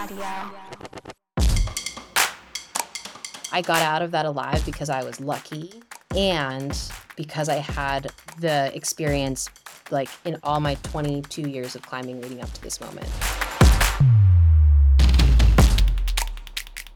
Audio. I got out of that alive because I was lucky and because I had the experience like in all my 22 years of climbing leading up to this moment.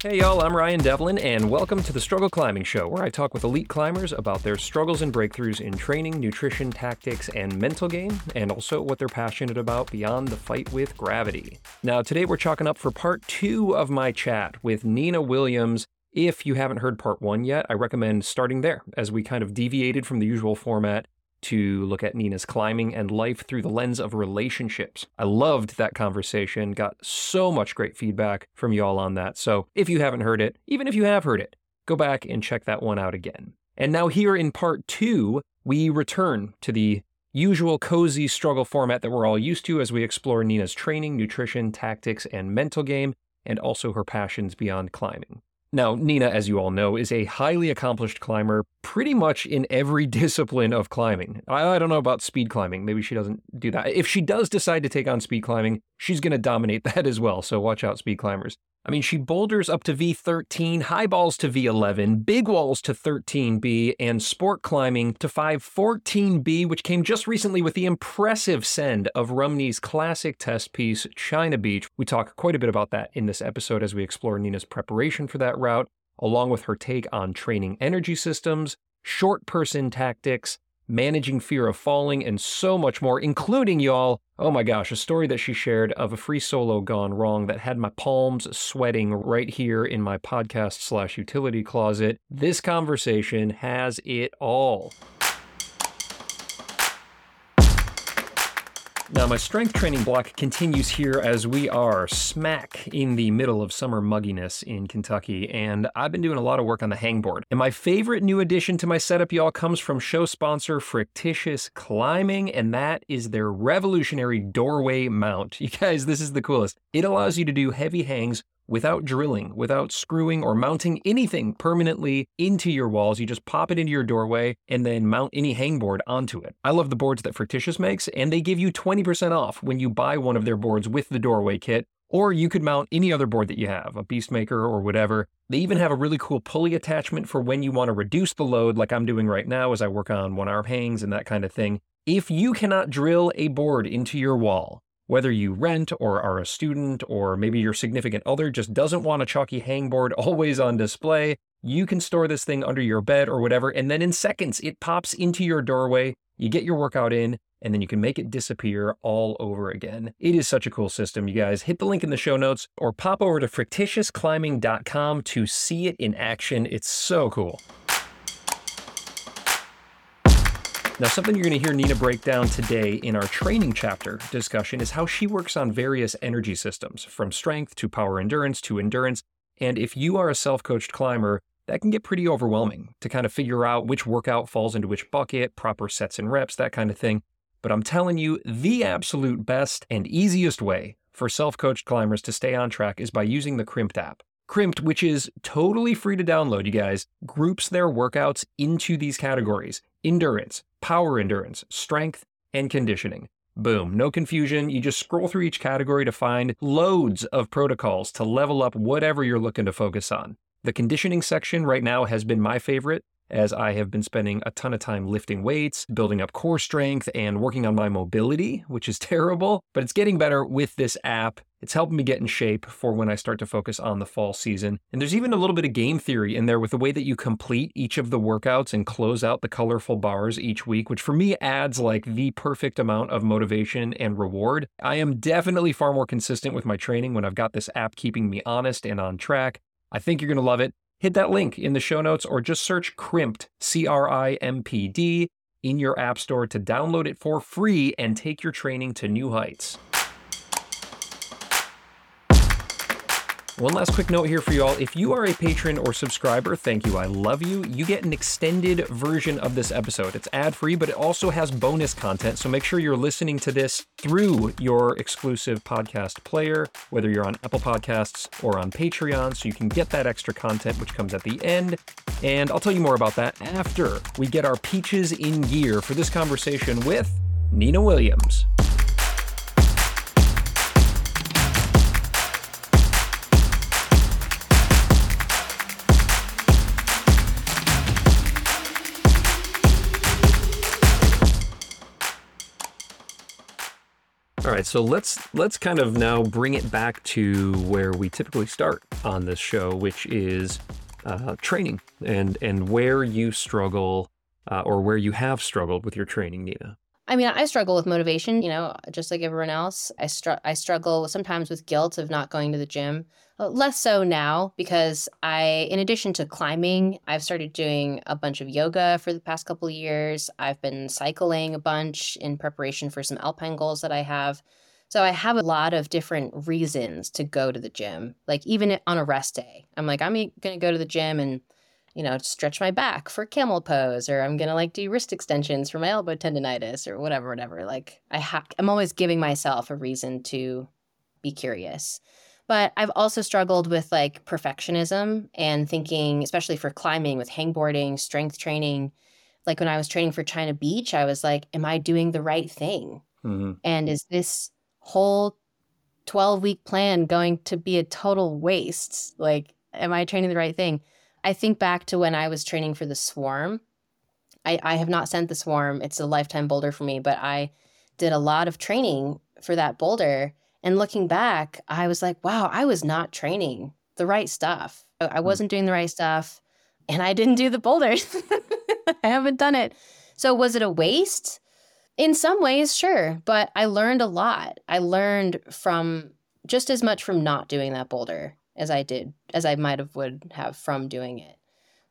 Hey y'all, I'm Ryan Devlin, and welcome to the Struggle Climbing Show, where I talk with elite climbers about their struggles and breakthroughs in training, nutrition, tactics, and mental game, and also what they're passionate about beyond the fight with gravity. Now, today we're chalking up for part two of my chat with Nina Williams. If you haven't heard part one yet, I recommend starting there, as we kind of deviated from the usual format to look at Nina's climbing and life through the lens of relationships. I loved that conversation, got so much great feedback from y'all on that. So if you haven't heard it, even if you have heard it, go back and check that one out again. And now, here in part two, we return to the usual cozy struggle format that we're all used to as we explore Nina's training, nutrition, tactics, and mental game, and also her passions beyond climbing. Now, Nina, as you all know, is a highly accomplished climber pretty much in every discipline of climbing. I, I, don't know about speed climbing. Maybe she doesn't do that. If she does decide to take on speed climbing, she's going to dominate that as well. So watch out, speed climbers. I mean, she boulders up to V13, high balls to V11, big walls to 13B, and sport climbing to 514B, which came just recently with the impressive send of Rumney's classic test piece, China Beach. We talk quite a bit about that in this episode as we explore Nina's preparation for that route, along with her take on training energy systems, short person tactics, managing fear of falling, and so much more, including, y'all, oh my gosh, a story that she shared of a free solo gone wrong that had my palms sweating right here in my podcast slash utility closet. This conversation has it all. Now, my strength training block continues here as we are smack in the middle of summer mugginess in Kentucky, and I've been doing a lot of work on the hangboard. And my favorite new addition to my setup, y'all, comes from show sponsor Frictitious Climbing, and that is their revolutionary doorway mount. You guys, this is the coolest. It allows you to do heavy hangs without drilling, without screwing or mounting anything permanently into your walls. You just pop it into your doorway and then mount any hangboard onto it. I love the boards that Frictitious makes, and they give you 20% off when you buy one of their boards with the doorway kit. Or you could mount any other board that you have, a Beastmaker or whatever. They even have a really cool pulley attachment for when you want to reduce the load, like I'm doing right now as I work on one arm hangs and that kind of thing. If you cannot drill a board into your wall, whether you rent or are a student, or maybe your significant other just doesn't want a chalky hangboard always on display, you can store this thing under your bed or whatever, and then in seconds it pops into your doorway. You get your workout in, and then you can make it disappear all over again. It is such a cool system, you guys. Hit the link in the show notes or pop over to frictitiousclimbing.com to see it in action. It's so cool. Now, something you're going to hear Nina break down today in our training chapter discussion is how she works on various energy systems, from strength to power endurance to endurance. And if you are a self coached climber, that can get pretty overwhelming to kind of figure out which workout falls into which bucket, proper sets and reps, that kind of thing. But I'm telling you, the absolute best and easiest way for self coached climbers to stay on track is by using the Crimpd app. Crimpd, which is totally free to download, you guys, groups their workouts into these categories endurance, power endurance, strength, and conditioning. Boom, no confusion. You just scroll through each category to find loads of protocols to level up whatever you're looking to focus on. The conditioning section right now has been my favorite as I have been spending a ton of time lifting weights, building up core strength, and working on my mobility, which is terrible, but it's getting better with this app. It's helping me get in shape for when I start to focus on the fall season. And there's even a little bit of game theory in there with the way that you complete each of the workouts and close out the colorful bars each week, which for me adds like the perfect amount of motivation and reward. I am definitely far more consistent with my training when I've got this app keeping me honest and on track. I think you're going to love it hit that link in the show notes or just search Crimpd, C R I M P D, in your App Store to download it for free and take your training to new heights. One last quick note here for you all. If you are a patron or subscriber, thank you. I love you. You get an extended version of this episode. It's ad free, but it also has bonus content. So make sure you're listening to this through your exclusive podcast player, whether you're on Apple Podcasts or on Patreon, so you can get that extra content, which comes at the end. And I'll tell you more about that after we get our peaches in gear for this conversation with Nina Williams. All right, so let's let's kind of now bring it back to where we typically start on this show, which is uh, training and and where you struggle uh, or where you have struggled with your training, Nina. I mean, I struggle with motivation, you know, just like everyone else. I str- I struggle sometimes with guilt of not going to the gym. Uh, less so now because I, in addition to climbing, I've started doing a bunch of yoga for the past couple of years. I've been cycling a bunch in preparation for some alpine goals that I have. So I have a lot of different reasons to go to the gym. Like even on a rest day, I'm like, I'm going to go to the gym and you know, stretch my back for camel pose, or I'm gonna like do wrist extensions for my elbow tendonitis, or whatever, whatever. Like I have, I'm always giving myself a reason to be curious. But I've also struggled with like perfectionism and thinking, especially for climbing with hangboarding, strength training. Like when I was training for China Beach, I was like, am I doing the right thing? Mm-hmm. And is this whole 12 week plan going to be a total waste? Like, am I training the right thing? I think back to when I was training for the swarm. I, I have not sent the swarm. It's a lifetime boulder for me, but I did a lot of training for that boulder. And looking back, I was like, wow, I was not training the right stuff. I hmm. wasn't doing the right stuff. And I didn't do the boulders. I haven't done it. So was it a waste? In some ways, sure. But I learned a lot. I learned from just as much from not doing that boulder as I did, as I might have would have from doing it.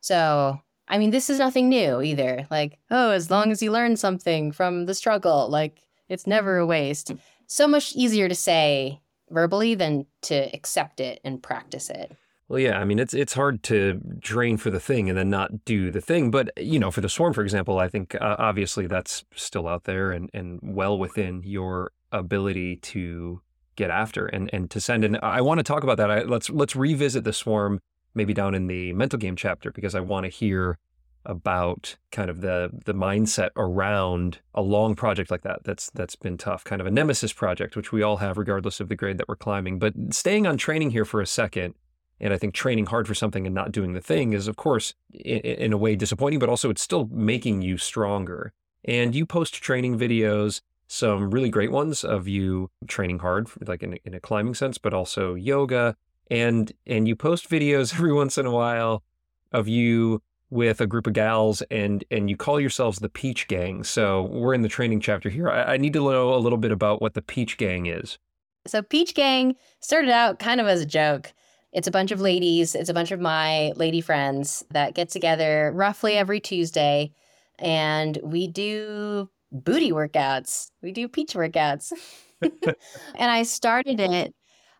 So, I mean, this is nothing new either. Like, oh, as long as you learn something from the struggle, like it's never a waste. So much easier to say verbally than to accept it and practice it. Well, yeah, I mean, it's it's hard to train for the thing and then not do the thing. But you know, for the swarm, for example, I think uh, obviously that's still out there and and well within your ability to get after and and to send in. I want to talk about that. I, let's let's revisit the swarm maybe down in the mental game chapter because I want to hear about kind of the the mindset around a long project like that that's that's been tough kind of a nemesis project which we all have regardless of the grade that we're climbing but staying on training here for a second and I think training hard for something and not doing the thing is of course in, in a way disappointing but also it's still making you stronger and you post training videos some really great ones of you training hard, like in, in a climbing sense, but also yoga. And and you post videos every once in a while of you with a group of gals and and you call yourselves the Peach Gang. So we're in the training chapter here. I, I need to know a little bit about what the Peach Gang is. So Peach Gang started out kind of as a joke. It's a bunch of ladies, it's a bunch of my lady friends that get together roughly every Tuesday and we do booty workouts. We do peach workouts. and I started it.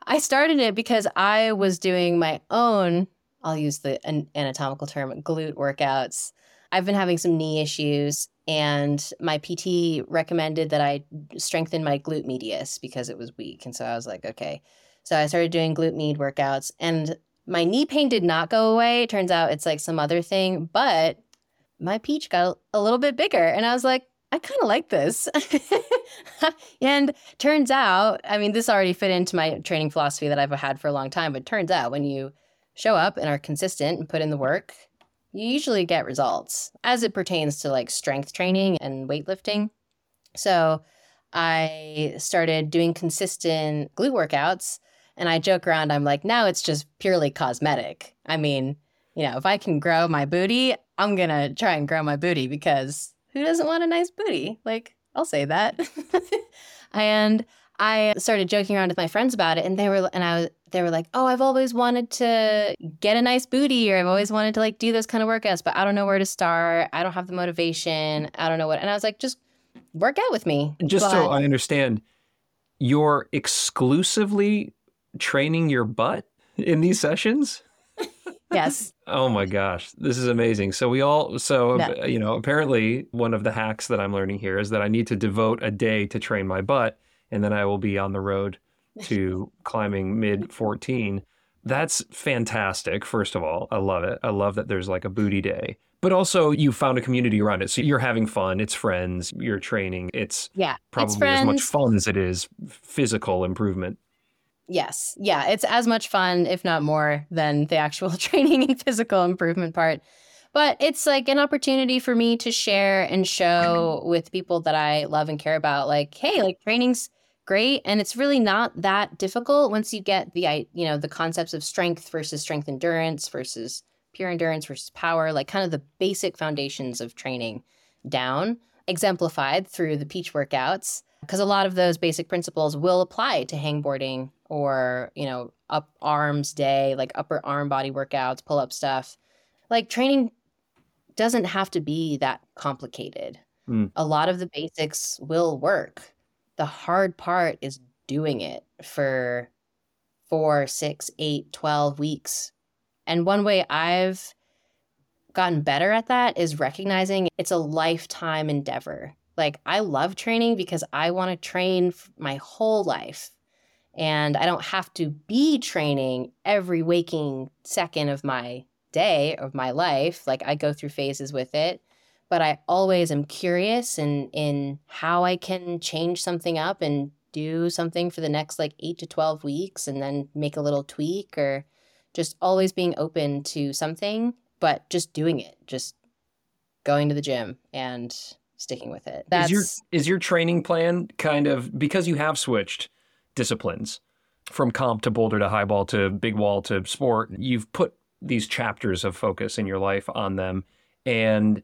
I started it because I was doing my own, I'll use the an- anatomical term, glute workouts. I've been having some knee issues, and my PT recommended that I strengthen my glute medius because it was weak. And so I was like, okay. So I started doing glute med workouts, and my knee pain did not go away. It turns out it's like some other thing, but my peach got a little bit bigger. And I was like, I kind of like this. and turns out, I mean, this already fit into my training philosophy that I've had for a long time, but turns out when you show up and are consistent and put in the work, you usually get results as it pertains to like strength training and weightlifting. So I started doing consistent glute workouts and I joke around, I'm like, now it's just purely cosmetic. I mean, you know, if I can grow my booty, I'm going to try and grow my booty because who doesn't want a nice booty? Like, I'll say that. and I started joking around with my friends about it, and they were, and I was, they were like, "Oh, I've always wanted to get a nice booty, or I've always wanted to like do those kind of workouts, but I don't know where to start. I don't have the motivation. I don't know what." And I was like, "Just work out with me." Just but, so I understand, you're exclusively training your butt in these sessions. Yes. oh my gosh, this is amazing. So we all so um, no. you know, apparently one of the hacks that I'm learning here is that I need to devote a day to train my butt and then I will be on the road to climbing mid 14. That's fantastic. First of all, I love it. I love that there's like a booty day. But also you found a community around it. So you're having fun, it's friends, you're training. It's yeah, probably it's as much fun as it is physical improvement. Yes. Yeah. It's as much fun, if not more, than the actual training and physical improvement part. But it's like an opportunity for me to share and show with people that I love and care about, like, hey, like training's great and it's really not that difficult once you get the you know the concepts of strength versus strength endurance versus pure endurance versus power like kind of the basic foundations of training down exemplified through the peach workouts because a lot of those basic principles will apply to hangboarding or you know up arms day like upper arm body workouts pull up stuff. Like training doesn't have to be that complicated. Mm. a lot of the basics will work. The hard part is doing it for four six eight 12 weeks. And one way i've gotten better at that is recognizing it's a lifetime endeavor. Like, I love training because I want to train my whole life. And I don't have to be training every waking second of my day, of my life. Like, I go through phases with it. But I always am curious in, in how I can change something up and do something for the next like eight to 12 weeks and then make a little tweak or just always being open to something, but just doing it, just going to the gym and sticking with it. That's is your is your training plan kind of because you have switched disciplines from comp to boulder to highball to big wall to sport. You've put these chapters of focus in your life on them, and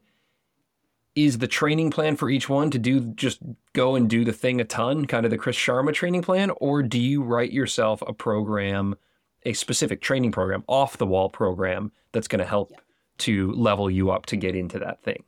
is the training plan for each one to do just go and do the thing a ton, kind of the Chris Sharma training plan, or do you write yourself a program, a specific training program, off the wall program that's going to help yeah. to level you up to get into that thing?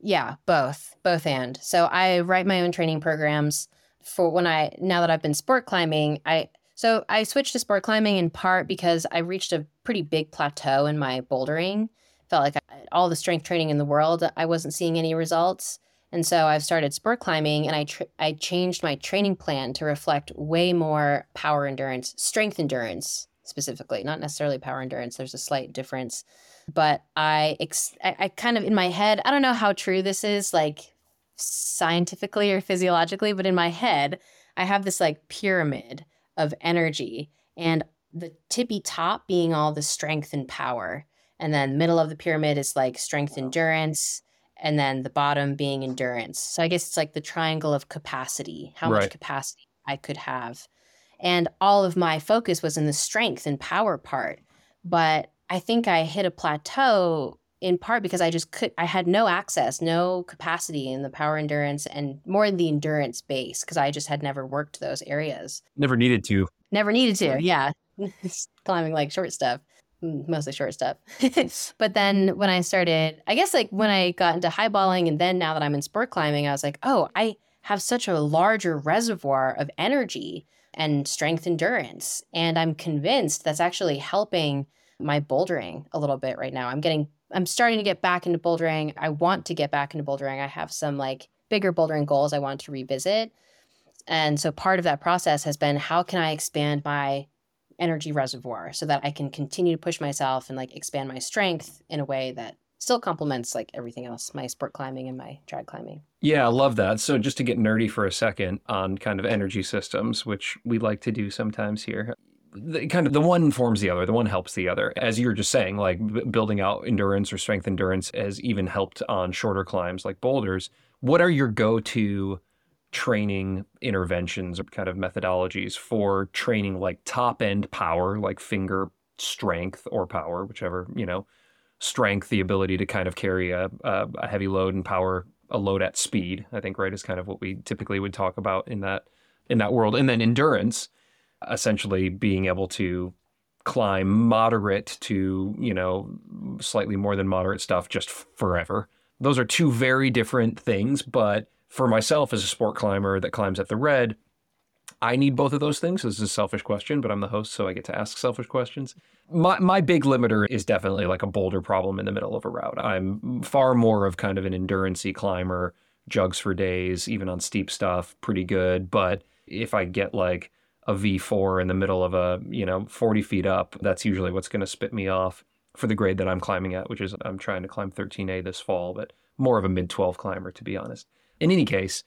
Yeah, both, both and. So I write my own training programs for when I now that I've been sport climbing, I so I switched to sport climbing in part because I reached a pretty big plateau in my bouldering. Felt like I, all the strength training in the world, I wasn't seeing any results. And so I've started sport climbing and I tr- I changed my training plan to reflect way more power endurance, strength endurance specifically, not necessarily power endurance. There's a slight difference but I, ex- I, I kind of in my head, I don't know how true this is, like scientifically or physiologically, but in my head, I have this like pyramid of energy, and the tippy top being all the strength and power, and then middle of the pyramid is like strength endurance, and then the bottom being endurance. So I guess it's like the triangle of capacity, how right. much capacity I could have. And all of my focus was in the strength and power part. But I think I hit a plateau in part because I just could I had no access, no capacity in the power endurance and more in the endurance base because I just had never worked those areas. Never needed to. Never needed to. Yeah. Climbing like short stuff, mostly short stuff. but then when I started, I guess like when I got into highballing and then now that I'm in sport climbing, I was like, "Oh, I have such a larger reservoir of energy and strength endurance." And I'm convinced that's actually helping my bouldering a little bit right now. I'm getting I'm starting to get back into bouldering. I want to get back into bouldering. I have some like bigger bouldering goals I want to revisit. And so part of that process has been how can I expand my energy reservoir so that I can continue to push myself and like expand my strength in a way that still complements like everything else, my sport climbing and my trad climbing. Yeah, I love that. So just to get nerdy for a second on kind of energy systems, which we like to do sometimes here the, kind of the mm-hmm. one forms the other, the one helps the other. As you were just saying, like b- building out endurance or strength endurance has even helped on shorter climbs like boulders. What are your go to training interventions or kind of methodologies for training like top end power, like finger strength or power, whichever, you know, strength, the ability to kind of carry a, a, a heavy load and power a load at speed, I think, right, is kind of what we typically would talk about in that in that world. And then endurance essentially being able to climb moderate to, you know, slightly more than moderate stuff just forever. Those are two very different things, but for myself as a sport climber that climbs at the red, I need both of those things. This is a selfish question, but I'm the host, so I get to ask selfish questions. My my big limiter is definitely like a boulder problem in the middle of a route. I'm far more of kind of an endurancey climber, jugs for days, even on steep stuff, pretty good. But if I get like a V4 in the middle of a, you know, 40 feet up, that's usually what's going to spit me off for the grade that I'm climbing at, which is I'm trying to climb 13A this fall, but more of a mid 12 climber, to be honest. In any case,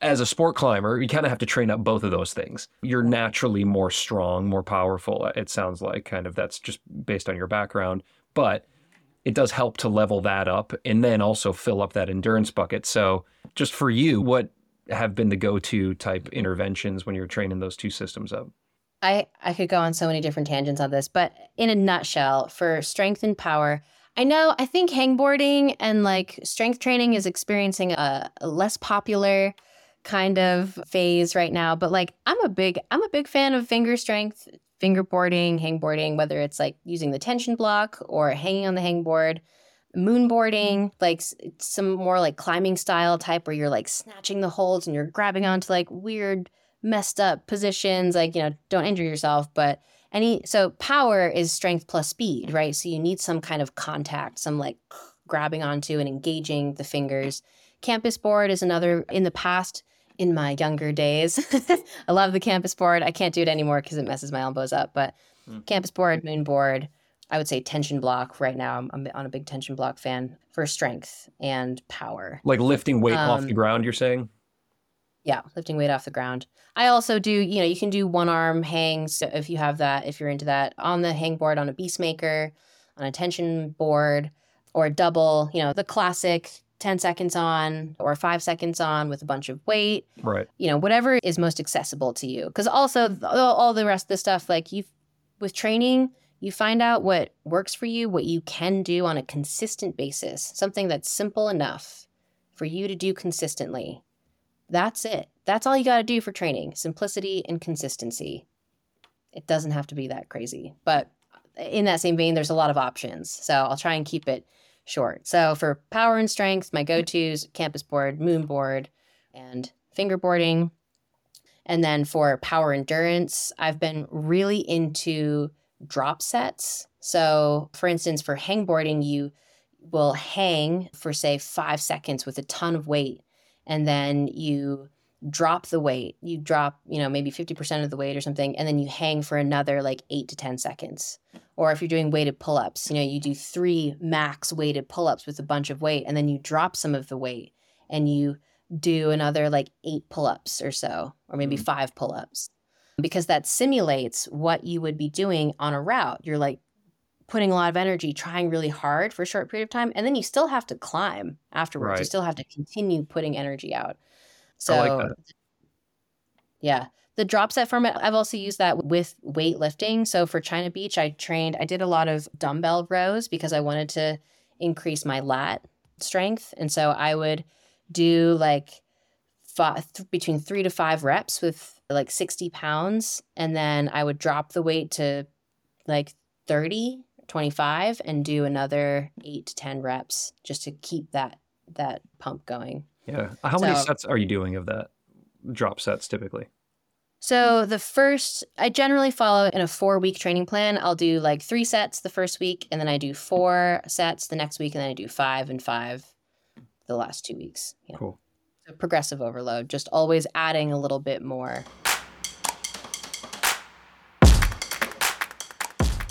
as a sport climber, you kind of have to train up both of those things. You're naturally more strong, more powerful. Uh, it sounds like kind of that's just based on your background, but it does help to level that up and then also fill up that endurance bucket. So, just for you, what have been the go-to type interventions when you're training those two systems up? I, I could go on so many different tangents on this, but in a nutshell, for strength and power, I know I think hangboarding and like strength training is experiencing a, a less popular kind of phase right now, but like I'm a big I'm a big fan of finger strength, fingerboarding, hangboarding, whether it's like using the tension block or hanging on the hangboard moonboarding, like some more like climbing style type where you're like snatching the holds and you're grabbing onto like weird messed up positions like you know don't injure yourself but any so power is strength plus speed right? So you need some kind of contact some like grabbing onto and engaging the fingers. Campus board is another in the past in my younger days i love the campus board. I can't do it anymore because it messes my elbows up but mm. campus board moon board I would say tension block right now. I'm, I'm, on a big tension block fan for strength and power. Like lifting weight um, off the um, ground, you're saying? Yeah, lifting weight off the ground. I also do, you know, you can do one arm hangs if you have that, if you're into that, on the hang board, on a Beastmaker, on a tension board, or a double, you know, the classic 10 seconds on or five seconds on with a bunch of weight. Right. You know, whatever is most accessible to you. Because also, all the rest of the stuff, like you with training, you find out what works for you, what you can do on a consistent basis, something that's simple enough for you to do consistently. That's it. That's all you got to do for training simplicity and consistency. It doesn't have to be that crazy. But in that same vein, there's a lot of options. So I'll try and keep it short. So for power and strength, my go tos campus board, moon board, and fingerboarding. And then for power endurance, I've been really into drop sets. So, for instance, for hangboarding, you will hang for, say, five seconds with a ton of weight, and then you drop the weight. You drop, you know, maybe 50% of the weight or something, and then you hang for another like eight to 10 seconds. Or if you're doing weighted pull ups, you know, you do three max weighted pull ups with a bunch of weight, and then you drop some of the weight and you do another like eight pull ups or so, or maybe mm-hmm. five pull ups because that simulates what you would be doing on a route. You're like putting a lot of energy, trying really hard for a short period of time, and then you still have to climb afterwards. Right. You still have to continue putting energy out. So, like yeah, the drop set format, I've also used that with weightlifting. So for China Beach, I trained, I did a lot of dumbbell rows because I wanted to increase my lat strength. And so I would do like five, th- between three to five reps with like 60 pounds. And then I would drop the weight to like 30, 25 and do another eight to 10 reps just to keep that, that pump going. Yeah. How so, many sets are you doing of that drop sets typically? So the first, I generally follow in a four week training plan. I'll do like three sets the first week, and then I do four sets the next week, and then I do five and five the last two weeks. Yeah. Cool. So progressive overload, just always adding a little bit more.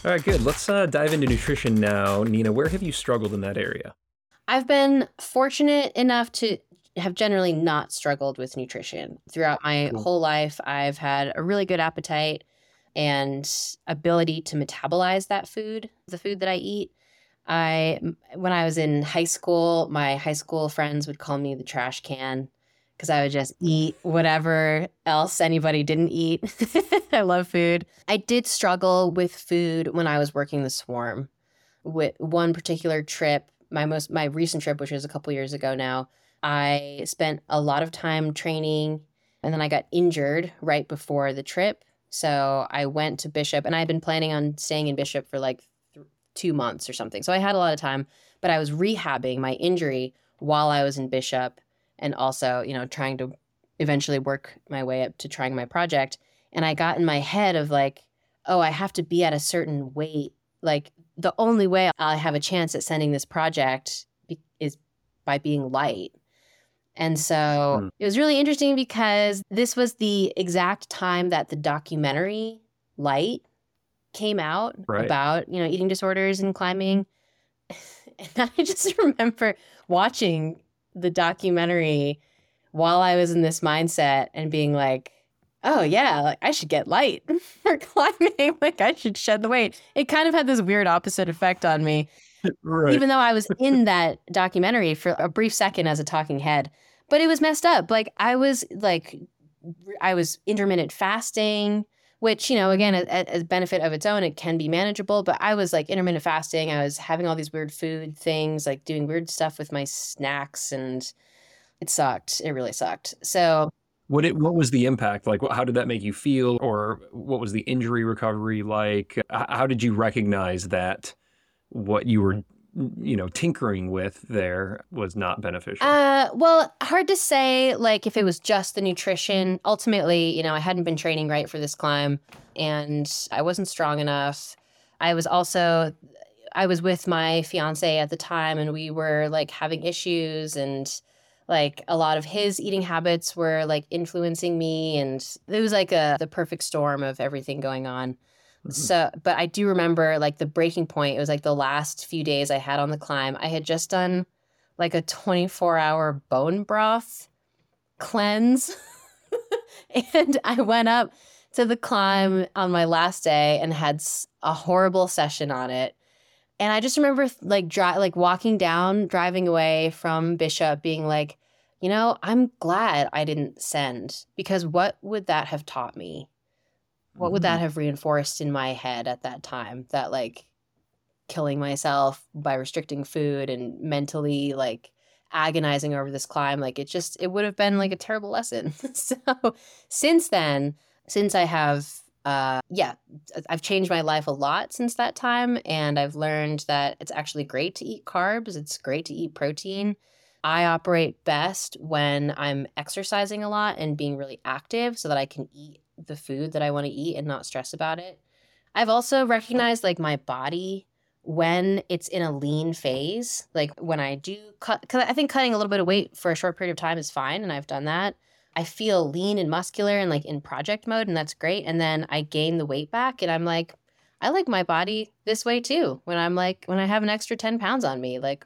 All right, good. Let's uh, dive into nutrition now. Nina, where have you struggled in that area? I've been fortunate enough to have generally not struggled with nutrition. Throughout my whole life, I've had a really good appetite and ability to metabolize that food, the food that I eat. I when I was in high school, my high school friends would call me the trash can because I would just eat whatever else anybody didn't eat. I love food. I did struggle with food when I was working the swarm. With one particular trip, my most my recent trip, which was a couple years ago now, I spent a lot of time training and then I got injured right before the trip. So I went to Bishop and I had been planning on staying in Bishop for like two months or something. So I had a lot of time, but I was rehabbing my injury while I was in Bishop and also, you know, trying to eventually work my way up to trying my project. And I got in my head of like, oh, I have to be at a certain weight. Like the only way I have a chance at sending this project is by being light. And so mm. it was really interesting because this was the exact time that the documentary Light came out right. about, you know, eating disorders and climbing. Mm-hmm. And I just remember watching the documentary while I was in this mindset and being like, oh yeah, like I should get light for climbing. like I should shed the weight. It kind of had this weird opposite effect on me. Right. Even though I was in that documentary for a brief second as a talking head. but it was messed up. Like I was like, I was intermittent fasting, which you know, again, a, benefit of its own, it can be manageable. But I was like intermittent fasting. I was having all these weird food things, like doing weird stuff with my snacks, and it sucked. It really sucked. So. What it, what was the impact like? How did that make you feel, or what was the injury recovery like? How did you recognize that what you were you know tinkering with there was not beneficial. Uh well hard to say like if it was just the nutrition. Ultimately you know i hadn't been training right for this climb and i wasn't strong enough. I was also i was with my fiance at the time and we were like having issues and like a lot of his eating habits were like influencing me and it was like a the perfect storm of everything going on Mm-hmm. So, but I do remember like the breaking point. It was like the last few days I had on the climb. I had just done like a 24 hour bone broth cleanse. and I went up to the climb on my last day and had a horrible session on it. And I just remember like dri- like walking down, driving away from Bishop, being like, you know, I'm glad I didn't send because what would that have taught me? What would that mm-hmm. have reinforced in my head at that time that like killing myself by restricting food and mentally like agonizing over this climb like it just it would have been like a terrible lesson so since then since i have uh yeah i've changed my life a lot since that time and i've learned that it's actually great to eat carbs it's great to eat protein i operate best when i'm exercising a lot and being really active so that i can eat the food that I want to eat and not stress about it. I've also recognized like my body when it's in a lean phase, like when I do cut, because I think cutting a little bit of weight for a short period of time is fine, and I've done that. I feel lean and muscular and like in project mode, and that's great. And then I gain the weight back, and I'm like, I like my body this way too. When I'm like, when I have an extra 10 pounds on me, like,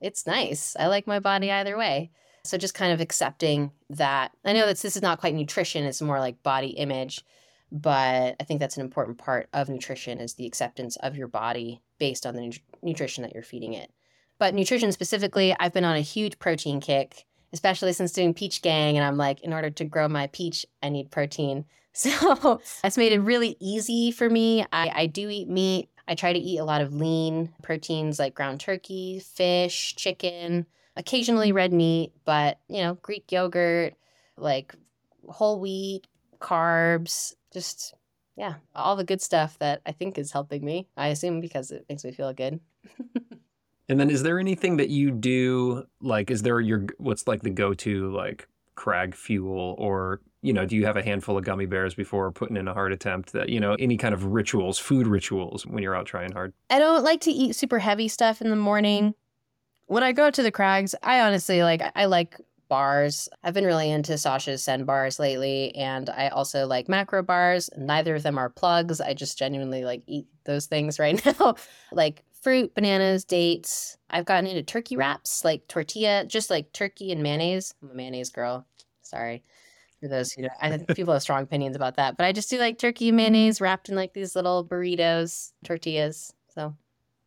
it's nice. I like my body either way. So just kind of accepting that. I know that this is not quite nutrition, it's more like body image, but I think that's an important part of nutrition is the acceptance of your body based on the nu- nutrition that you're feeding it. But nutrition specifically, I've been on a huge protein kick, especially since doing Peach Gang and I'm like in order to grow my peach, I need protein. So that's made it really easy for me. I, I do eat meat. I try to eat a lot of lean proteins like ground turkey, fish, chicken, occasionally red meat, but you know, Greek yogurt, like whole wheat, carbs, just yeah, all the good stuff that I think is helping me. I assume because it makes me feel good. and then is there anything that you do like is there your what's like the go-to like crag fuel or you know do you have a handful of gummy bears before putting in a hard attempt that you know any kind of rituals food rituals when you're out trying hard i don't like to eat super heavy stuff in the morning when I go to the crags, I honestly like I like bars. I've been really into Sasha's Send bars lately, and I also like macro bars. Neither of them are plugs. I just genuinely like eat those things right now. like fruit, bananas, dates. I've gotten into turkey wraps, like tortilla, just like turkey and mayonnaise. I'm a mayonnaise girl. Sorry for those who know. I think people have strong opinions about that, but I just do like turkey and mayonnaise wrapped in like these little burritos, tortillas. So,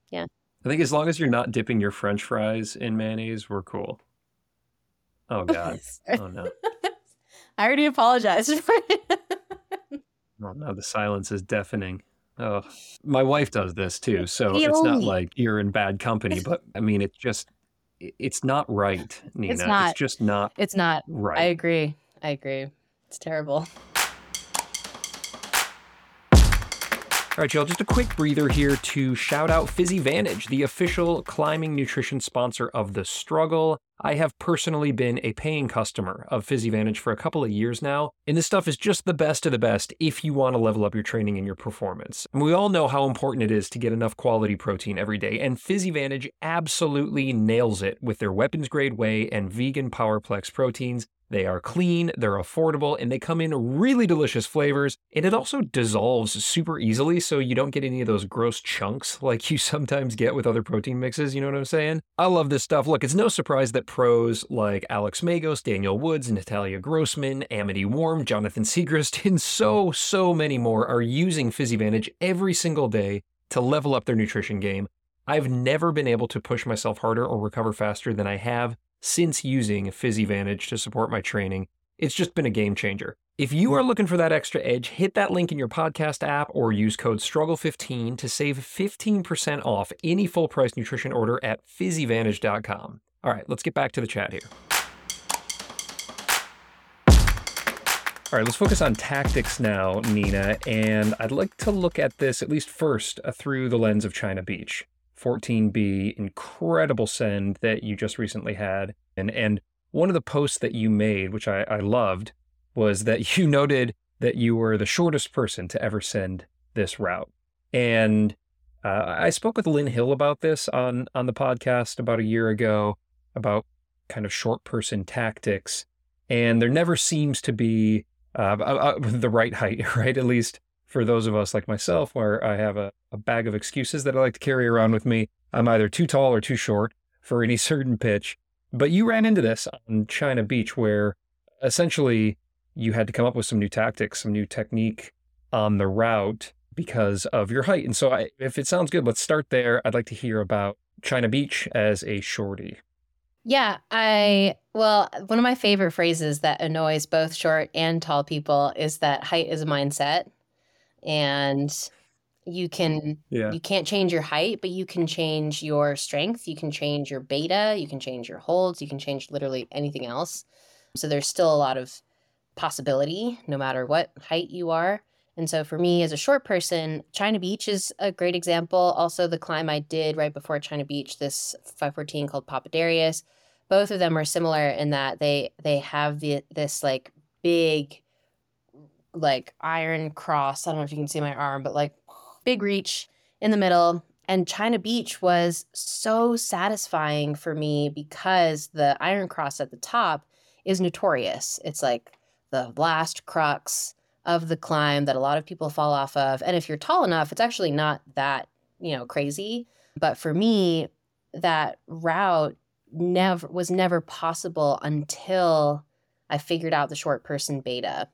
yeah. I think as long as you're not dipping your French fries in mayonnaise, we're cool. Oh God! oh no! I already apologized for it. oh no! The silence is deafening. Oh, my wife does this too, so it's not like you're in bad company. But I mean, it's just, it's not right, Nina. It's, not. it's just not. It's not right. I agree. I agree. It's terrible. All right, y'all, just a quick breather here to shout out PhysiVantage, the official climbing nutrition sponsor of The Struggle. I have personally been a paying customer of PhysiVantage for a couple of years now, and this stuff is just the best of the best if you want to level up your training and your performance. And we all know how important it is to get enough quality protein every day, and PhysiVantage absolutely nails it with their weapons grade whey and vegan Powerplex proteins. They are clean, they're affordable, and they come in really delicious flavors. And it also dissolves super easily, so you don't get any of those gross chunks like you sometimes get with other protein mixes. You know what I'm saying? I love this stuff. Look, it's no surprise that pros like Alex Megos, Daniel Woods, Natalia Grossman, Amity Warme, Jonathan Siegrist, and so, so many more are using Vantage every single day to level up their nutrition game. I've never been able to push myself harder or recover faster than I have since using PhysiVantage to support my training. It's just been a game changer. If you are looking for that extra edge, hit that link in your podcast app or use code STRUGGLE15 to save 15% off any full price nutrition order at physivantage.com. All right, let's get back to the chat here. All right, let's focus on tactics now, Nina. And I'd like to look at this, at least first, uh, through the lens of China Beach. 14B, incredible send that you just recently had. And, and one of the posts that you made, which I, I loved, was that you noted that you were the shortest person to ever send this route. And uh, I spoke with Lynn Hill about this on, on the podcast about a year ago about kind of short person tactics. And there never seems to be uh, uh, the right height, right? At least for those of us like myself, where I have a, a bag of excuses that I like to carry around with me. I'm either too tall or too short for any certain pitch. But you ran into this on China Beach, where essentially you had to come up with some new tactics, some new technique on the route because of your height. And so, I, if it sounds good, let's start there. I'd like to hear about China Beach as a shorty. Yeah, I well, one of my favorite phrases that annoys both short and tall people is that height is a mindset. And you can yeah. you can't change your height, but you can change your strength, you can change your beta, you can change your holds, you can change literally anything else. So there's still a lot of possibility no matter what height you are. And so for me as a short person, China Beach is a great example. Also, the climb I did right before China Beach, this 514 called Papadarius, both of them are similar in that they they have the this like big like iron cross. I don't know if you can see my arm, but like big reach in the middle. And China Beach was so satisfying for me because the iron cross at the top is notorious. It's like the last crux of the climb that a lot of people fall off of. And if you're tall enough, it's actually not that, you know, crazy. But for me, that route never was never possible until I figured out the short person beta.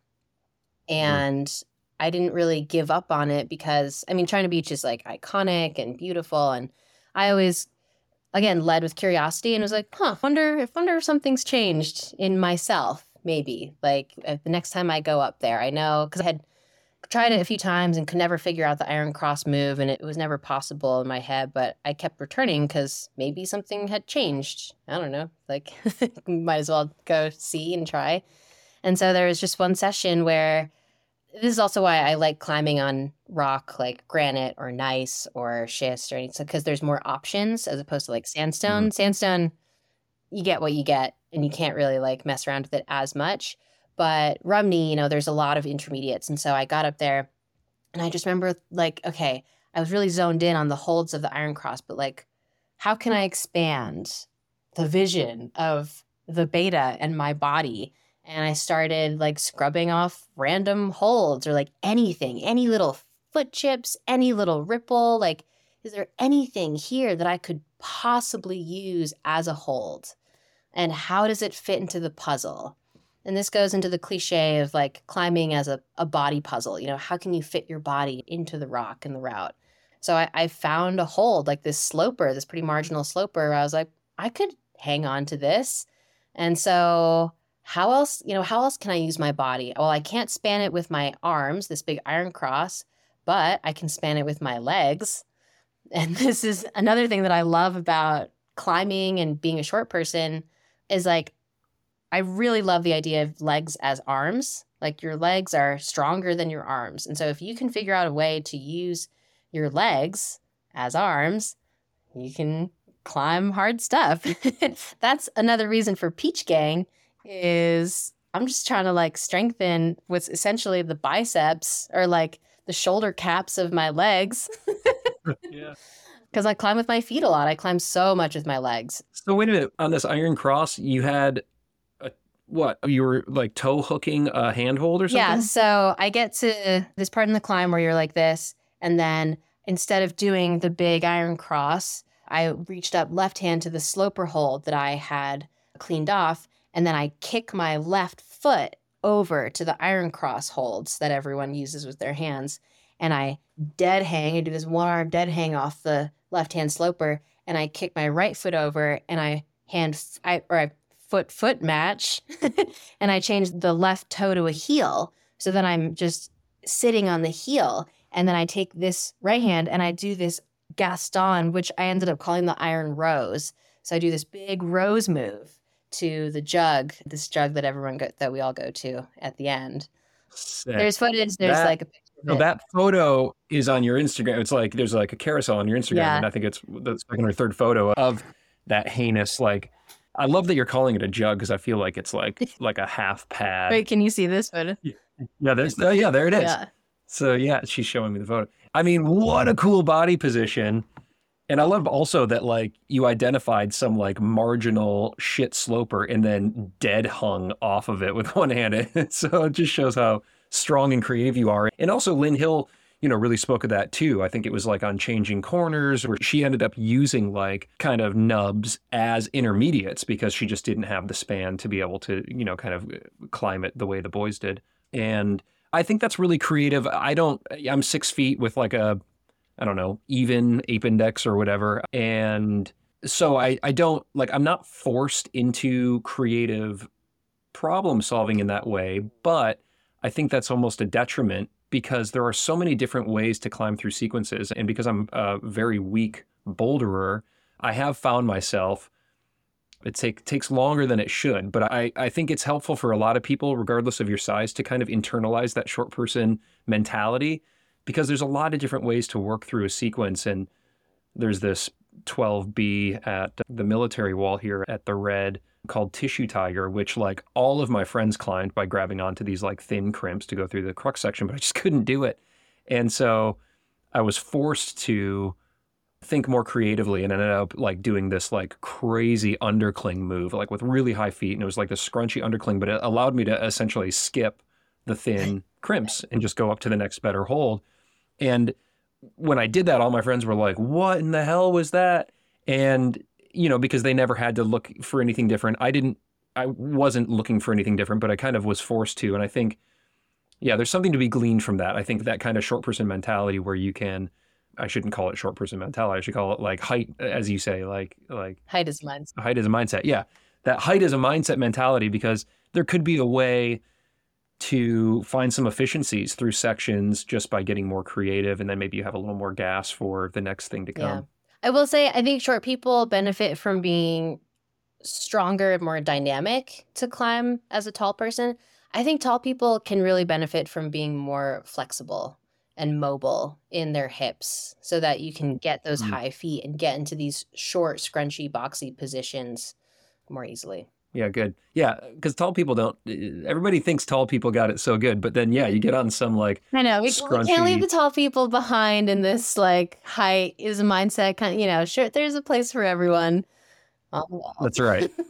Mm-hmm. And mm. I didn't really give up on it because I mean China Beach is like iconic and beautiful and I always again led with curiosity and was like, "Huh, wonder if wonder if something's changed in myself." Maybe like uh, the next time I go up there. I know because I had tried it a few times and could never figure out the Iron Cross move, and it was never possible in my head. But I kept returning because maybe something had changed. I don't know. Like, might as well go see and try. And so there was just one session where this is also why I like climbing on rock like granite or gneiss or schist or anything because there's more options as opposed to like sandstone. Mm-hmm. Sandstone, you get what you get and you can't really like mess around with it as much. But Rumney, you know, there's a lot of intermediates. And so I got up there and I just remember like, okay, I was really zoned in on the holds of the Iron Cross, but like, how can I expand the vision of the beta and my body? And I started like scrubbing off random holds or like anything, any little foot chips, any little ripple. Like, is there anything here that I could possibly use as a hold? And how does it fit into the puzzle? And this goes into the cliche of like climbing as a, a body puzzle. You know, how can you fit your body into the rock and the route? So I, I found a hold, like this sloper, this pretty marginal sloper. I was like, I could hang on to this. And so how else, you know, how else can I use my body? Well, I can't span it with my arms, this big iron cross, but I can span it with my legs. And this is another thing that I love about climbing and being a short person is like I really love the idea of legs as arms. Like your legs are stronger than your arms. And so if you can figure out a way to use your legs as arms, you can climb hard stuff. That's another reason for Peach Gang is I'm just trying to like strengthen what's essentially the biceps or like the shoulder caps of my legs. yeah because I climb with my feet a lot. I climb so much with my legs. So wait a minute. On this Iron Cross, you had a, what? You were like toe hooking a handhold or something? Yeah. So I get to this part in the climb where you're like this, and then instead of doing the big Iron Cross, I reached up left hand to the sloper hold that I had cleaned off, and then I kick my left foot over to the Iron Cross holds that everyone uses with their hands and I dead hang. I do this one arm dead hang off the left hand sloper, and I kick my right foot over and I hand I, or I foot foot match and I change the left toe to a heel. So then I'm just sitting on the heel. And then I take this right hand and I do this Gaston, which I ended up calling the Iron Rose. So I do this big rose move to the jug, this jug that everyone go, that we all go to at the end. Sick. There's footage. There's That- like a picture it. that photo is on your Instagram. It's like there's like a carousel on your Instagram, Yeah. and I think it's the second or third photo of that heinous like. I love that you're calling it a jug because I feel like it's like like a half pad. Wait, can you see this photo? Yeah, there's oh, yeah, there it is. Yeah. So yeah, she's showing me the photo. I mean, what a cool body position. And I love also that like you identified some like marginal shit sloper and then dead hung off of it with one hand. so it just shows how strong and creative you are. And also Lynn Hill, you know, really spoke of that too. I think it was like on changing corners where she ended up using like kind of nubs as intermediates because she just didn't have the span to be able to, you know, kind of uh, climb it the way the boys did. And I think that's really creative. I don't, I'm six feet with like a, I don't know, even ape index or whatever. And so I, I don't like, I'm not forced into creative problem solving in that way, but I think that's almost a detriment because there are so many different ways to climb through sequences. And because I'm a very weak boulderer, I have found myself it take, takes longer than it should, but I, I think it's helpful for a lot of people, regardless of your size, to kind of internalize that short person mentality because there's a lot of different ways to work through a sequence. And there's this 12B at the military wall here at the Red called Tissue Tiger, which like all of my friends climbed by grabbing onto these like thin crimps to go through the crux section, but I just couldn't do it. And so I was forced to think more creatively and ended up like doing this like crazy undercling move, like with really high feet. And it was like this scrunchy undercling, but it allowed me to essentially skip the thin crimps and just go up to the next better hold. And when I did that, all my friends were like, What in the hell was that? And, you know, because they never had to look for anything different. I didn't, I wasn't looking for anything different, but I kind of was forced to. And I think, yeah, there's something to be gleaned from that. I think that kind of short person mentality where you can, I shouldn't call it short person mentality. I should call it like height, as you say, like, like Height is mine. height is a mindset. Yeah. That height is a mindset mentality because there could be a way to find some efficiencies through sections just by getting more creative and then maybe you have a little more gas for the next thing to come. I will say, I think short people benefit from being stronger and more dynamic to climb as a tall person. I think tall people can really benefit from being more flexible and mobile in their hips so that you can get those Mm. high feet and get into these short, scrunchy, boxy positions more easily. Yeah, good. Yeah, because tall people don't. Eh, eh, everybody thinks tall people got it so good, but then yeah, you get on some like I know. We, we can't leave the tall people behind in this like height is a mindset kind Of, you know, sure there's a place for everyone. on. That's right.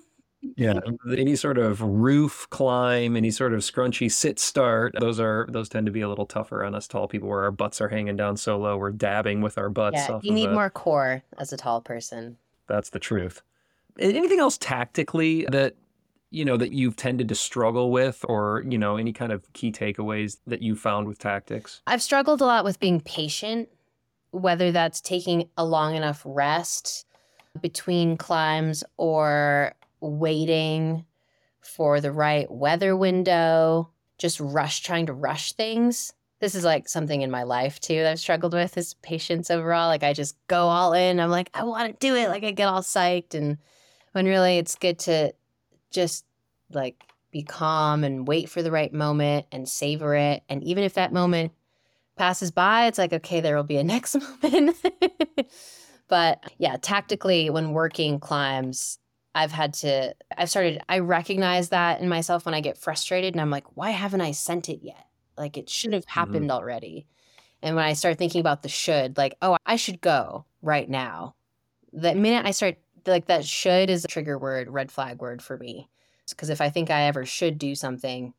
Yeah, any sort of roof climb, any sort of scrunchy sit start, those are those tend to be a little tougher on us tall people where our butts are hanging down so low, we're dabbing with our butts Yeah, you need the- more core as a tall person. That's the truth. Anything else tactically that you know that you've tended to struggle with or, you know, any kind of key takeaways that you found with tactics? I've struggled a lot with being patient, whether that's taking a long enough rest between climbs or waiting for the right weather window, just rush trying to rush things. This is like something in my life too that I've struggled with is patience overall. Like I just go all in. I'm like, I want to do it. Like I get all psyched. And when really it's good to just like be calm and wait for the right moment and savor it. And even if that moment passes by, it's like, okay, there will be a next moment. but yeah, tactically, when working climbs, I've had to, I've started, I recognize that in myself when I get frustrated and I'm like, why haven't I sent it yet? Like it should have mm-hmm. happened already. And when I start thinking about the should, like, oh, I should go right now. The minute I start, like, that should is a trigger word, red flag word for me. Because if I think I ever should do something,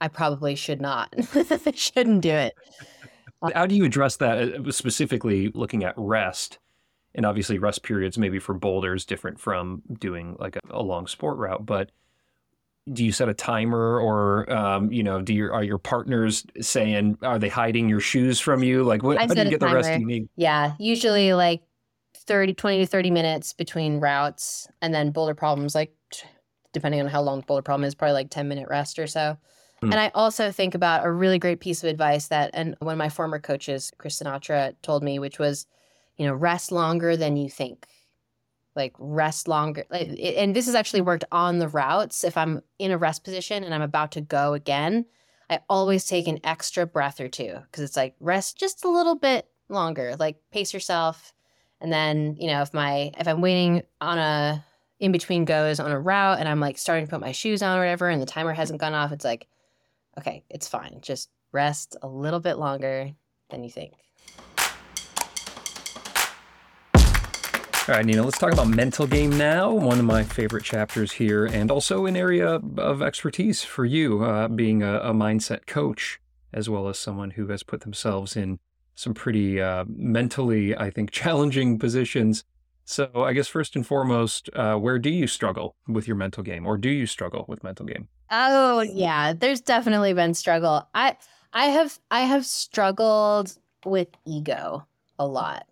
I probably should not. I shouldn't do it. How do you address that uh, specifically looking at rest? And obviously rest periods maybe for boulders different from doing like a, a long sport route, but do you set a timer or um, you know do your are your partners saying are they hiding your shoes from you like what how do you get the rest you need Yeah, usually like 30, 20 to 30 minutes between routes. And then boulder problems, like depending on how long the boulder problem is, probably like 10 minute rest or so. Hmm. And I also think about a really great piece of advice that, and one of my former coaches, Chris Sinatra, told me, which was, you know, rest longer than you think. Like rest longer. And this has actually worked on the routes. If I'm in a rest position and I'm about to go again, I always take an extra breath or two because it's like rest just a little bit longer. Like pace yourself. And then, you know, if my if I'm waiting on a in between goes on a route and I'm like starting to put my shoes on or whatever and the timer hasn't gone off, it's like, okay, it's fine. Just rest a little bit longer than you think. All right, Nina, let's talk about mental game now. One of my favorite chapters here, and also an area of expertise for you, uh, being a, a, mindset coach, as well as someone who has put themselves in some pretty uh, mentally, I think, challenging positions so I guess first and foremost, uh, where do you struggle with your mental game, or do you struggle with mental game? Oh yeah, there's definitely been struggle. I I have I have struggled with ego a lot.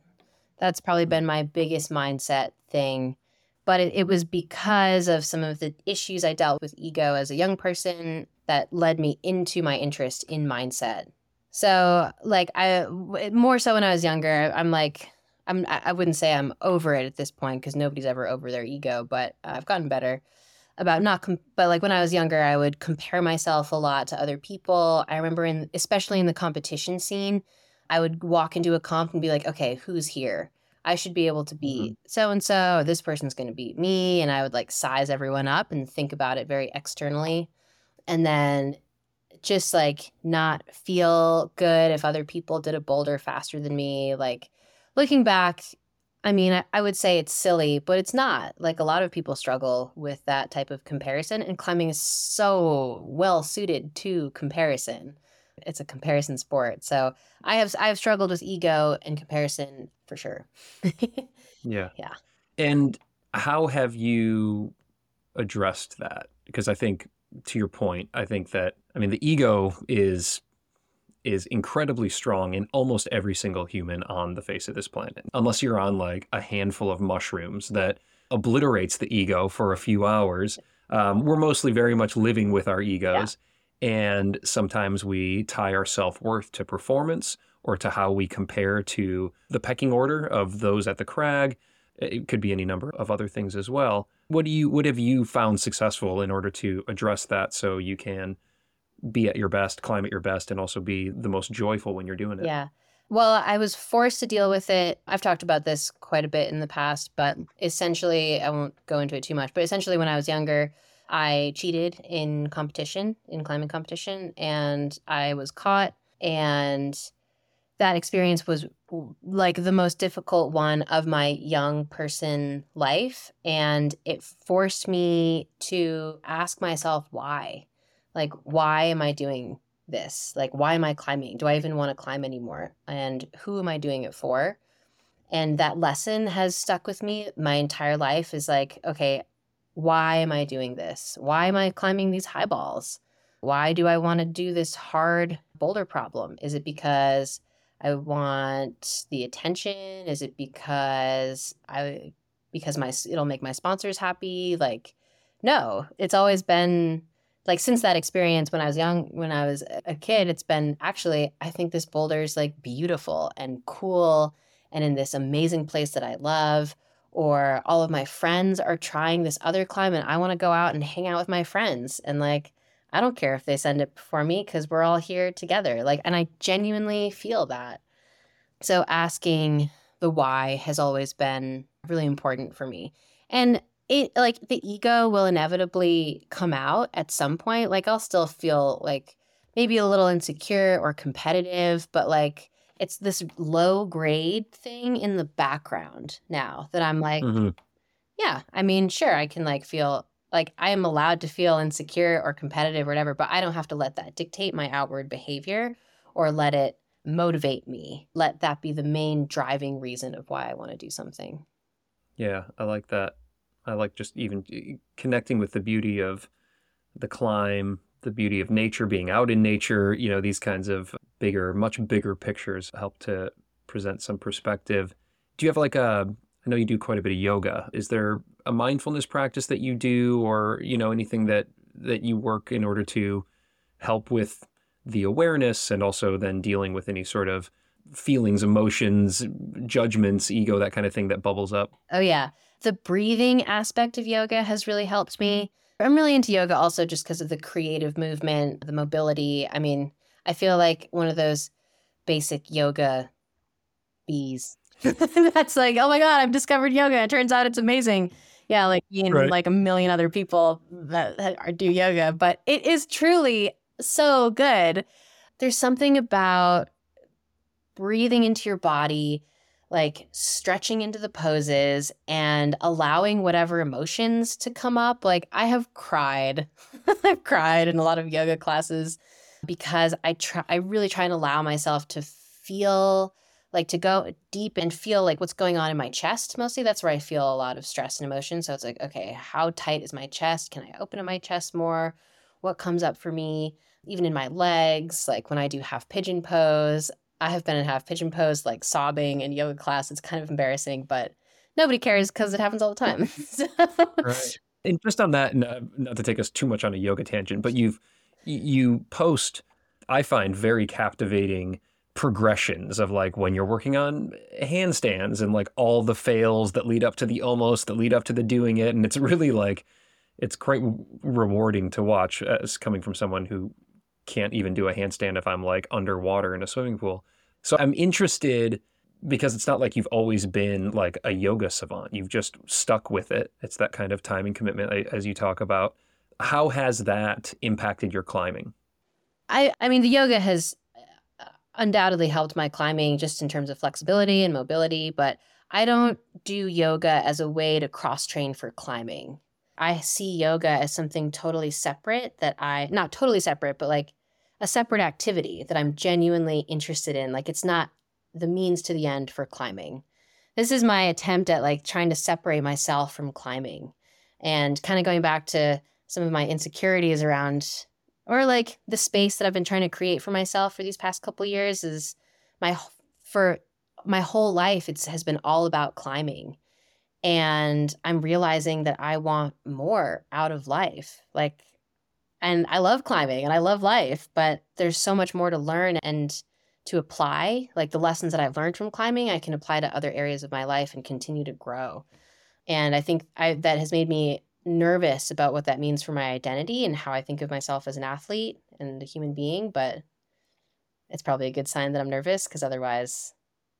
That's probably been my biggest mindset thing. But it, it was because of some of the issues I dealt with ego as a young person that led me into my interest in mindset. So, like, I more so when I was younger, I'm like, I'm I wouldn't say I'm over it at this point because nobody's ever over their ego, but I've gotten better about not com- but like when I was younger I would compare myself a lot to other people. I remember in especially in the competition scene, I would walk into a comp and be like, "Okay, who's here?" I should be able to mm-hmm. beat so and so. This person's going to beat me, and I would like size everyone up and think about it very externally, and then just like not feel good if other people did a boulder faster than me. Like looking back, I mean, I, I would say it's silly, but it's not. Like a lot of people struggle with that type of comparison, and climbing is so well suited to comparison. It's a comparison sport. So I have I have struggled with ego and comparison for sure. yeah. Yeah. And how have you addressed that? Because I think to your point, I think that I mean the ego is is incredibly strong in almost every single human on the face of this planet. Unless you're on like a handful of mushrooms that obliterates the ego for a few hours. Um, we're mostly very much living with our egos. Yeah. And sometimes we tie our self worth to performance or to how we compare to the pecking order of those at the crag. It could be any number of other things as well. What do you what have you found successful in order to address that so you can be at your best, climb at your best, and also be the most joyful when you're doing it. Yeah. Well, I was forced to deal with it. I've talked about this quite a bit in the past, but essentially, I won't go into it too much. But essentially, when I was younger, I cheated in competition, in climbing competition, and I was caught. And that experience was like the most difficult one of my young person life. And it forced me to ask myself why. Like why am i doing this? Like why am i climbing? Do i even want to climb anymore? And who am i doing it for? And that lesson has stuck with me my entire life is like okay why am i doing this? Why am i climbing these high balls? Why do i want to do this hard boulder problem? Is it because i want the attention is it because i because my it'll make my sponsors happy like no it's always been like since that experience when I was young, when I was a kid, it's been actually, I think this boulder is like beautiful and cool and in this amazing place that I love. Or all of my friends are trying this other climb and I want to go out and hang out with my friends. And like, I don't care if they send it before me because we're all here together. Like, and I genuinely feel that. So asking the why has always been really important for me. And it like the ego will inevitably come out at some point. Like I'll still feel like maybe a little insecure or competitive, but like it's this low grade thing in the background now that I'm like, mm-hmm. yeah, I mean, sure, I can like feel like I am allowed to feel insecure or competitive or whatever, but I don't have to let that dictate my outward behavior or let it motivate me. Let that be the main driving reason of why I want to do something. Yeah, I like that. I like just even connecting with the beauty of the climb, the beauty of nature, being out in nature, you know, these kinds of bigger, much bigger pictures help to present some perspective. Do you have like a I know you do quite a bit of yoga. Is there a mindfulness practice that you do or, you know, anything that that you work in order to help with the awareness and also then dealing with any sort of feelings, emotions, judgments, ego, that kind of thing that bubbles up? Oh, yeah. The breathing aspect of yoga has really helped me. I'm really into yoga also just because of the creative movement, the mobility. I mean, I feel like one of those basic yoga bees. That's like, oh my God, I've discovered yoga. It turns out it's amazing. Yeah, like me and Right. like a million other people that, that are, do yoga, but it is truly so good. There's something about breathing into your body, like stretching into the poses and allowing whatever emotions to come up. Like I have cried. I've cried in a lot of yoga classes because I try I really try and allow myself to feel like to go deep and feel like what's going on in my chest. Mostly that's where i feel a lot of stress and emotion. So it's like okay how tight is my chest? Can i open up my chest more? What comes up for me even in my legs? Like when i do half pigeon pose i have been in half pigeon pose like sobbing in yoga class. It's kind of embarrassing but nobody cares because it happens all the time. So- Right. And just on that, not to take us too much on a yoga tangent, but you've you post, I find very captivating progressions of like when you're working on handstands and like all the fails that lead up to the almost that lead up to the doing it, and it's really like it's quite rewarding to watch as coming from someone who can't even do a handstand if I'm like underwater in a swimming pool. So I'm interested because it's not like you've always been like a yoga savant. You've just stuck with it. It's that kind of time and commitment as you talk about. How has that impacted your climbing? I I mean the yoga has undoubtedly helped my climbing just in terms of flexibility and mobility, but I don't do yoga as a way to cross train for climbing. I see yoga as something totally separate that I not totally separate, but like a separate activity that I'm genuinely interested in. Like it's not the means to the end for climbing. This is my attempt at like trying to separate myself from climbing and kind of going back to some of my insecurities around or like the space that I've been trying to create for myself for these past couple years is my for my whole life it's has been all about climbing. And I'm realizing that I want more out of life. Like and I love climbing and I love life but there's so much more to learn and to apply. Like the lessons that I've learned from climbing I can apply to other areas of my life and continue to grow. And I think I that has made me nervous about what that means for my identity and how I think of myself as an athlete and a human being, but it's probably a good sign that I'm nervous because otherwise,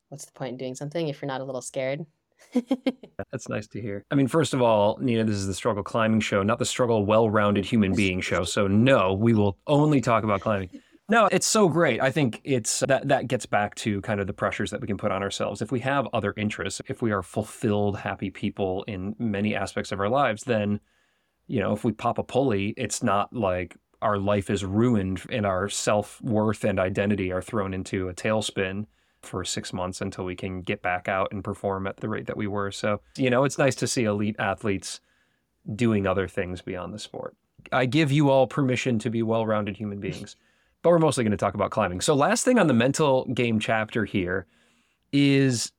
what's the point in doing something if you're not a little scared? That's nice to hear. I mean, first of all, Nina, this is the Struggle Climbing Show, not the Struggle Well Rounded Human Being Show. So, no, we will only talk about climbing. No, it's so great. I think it's uh, that that gets back to kind of the pressures that we can put on ourselves. If we have other interests, if we are fulfilled, happy people in many aspects of our lives, then you know, if we pop a pulley, it's not like our life is ruined and our self-worth and identity are thrown into a tailspin for 6 months until we can get back out and perform at the rate that we were. So, you know, it's nice to see elite athletes doing other things beyond the sport. I give you all permission to be well-rounded human beings but we're mostly going to talk about climbing. So, last thing on the mental game chapter here is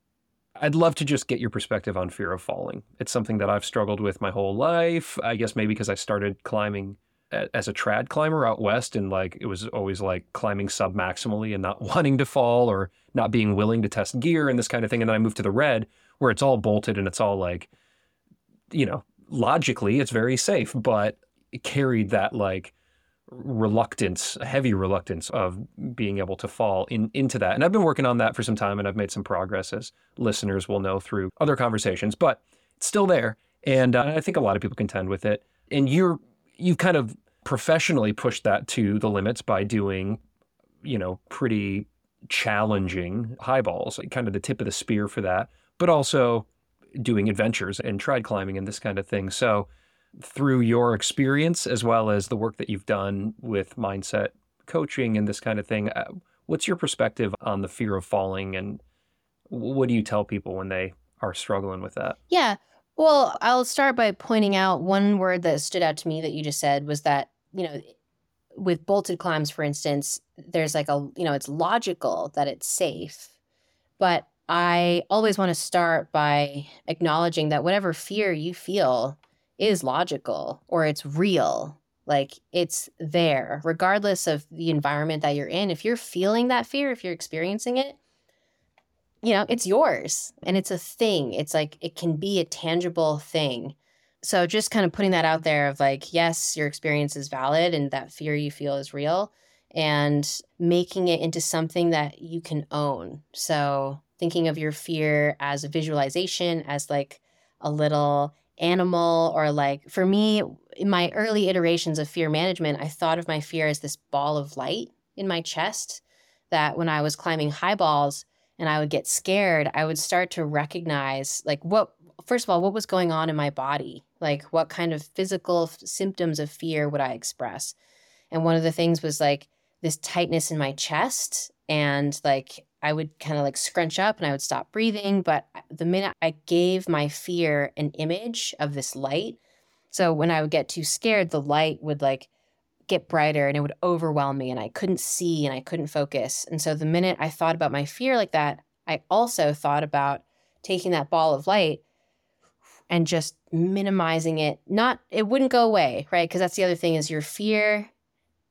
I'd love to just get your perspective on fear of falling. It's something that I've struggled with my whole life. I guess maybe because I started climbing as a trad climber out west and like it was always like climbing sub maximally and not wanting to fall or not being willing to test gear and this kind of thing. And then I moved to the red where it's all bolted and it's all like, you know, logically it's very safe, but it carried that like reluctance, a heavy reluctance of being able to fall in, into that. And I've been working on that for some time and I've made some progress as listeners will know through other conversations, but it's still there. And uh, I think a lot of people contend with it. And you're, you've kind of professionally pushed that to the limits by doing, you know, pretty challenging highballs, like kind of the tip of the spear for that, but also doing adventures and trad climbing and this kind of thing. So, through your experience as well as the work that you've done with mindset coaching and this kind of thing, uh, what's your perspective on the fear of falling and what do you tell people when they are struggling with that? Yeah. Well, I'll start by pointing out one word that stood out to me that you just said was that, you know, with bolted climbs, for instance, there's like a, you know, it's logical that it's safe. But I always want to start by acknowledging that whatever fear you feel is logical or it's real. Like it's there, regardless of the environment that you're in. If you're feeling that fear, if you're experiencing it, you know, it's yours and it's a thing. It's like it can be a tangible thing. So just kind of putting that out there of like, yes, your experience is valid and that fear you feel is real and making it into something that you can own. So thinking of your fear as a visualization, as like a little animal, or like for me, in my early iterations of fear management, I thought of my fear as this ball of light in my chest that when I was climbing high balls and I would get scared, I would start to recognize like what first of all, what was going on in my body? Like what kind of physical f- symptoms of fear would I express? And one of the things was like this tightness in my chest and like I would kind of like scrunch up and I would stop breathing. But the minute I gave my fear an image of this light, so when I would get too scared, the light would like get brighter and it would overwhelm me and I couldn't see and I couldn't focus. And so the minute I thought about my fear like that, I also thought about taking that ball of light and just minimizing it. Not it wouldn't go away, right? Because that's the other thing is your fear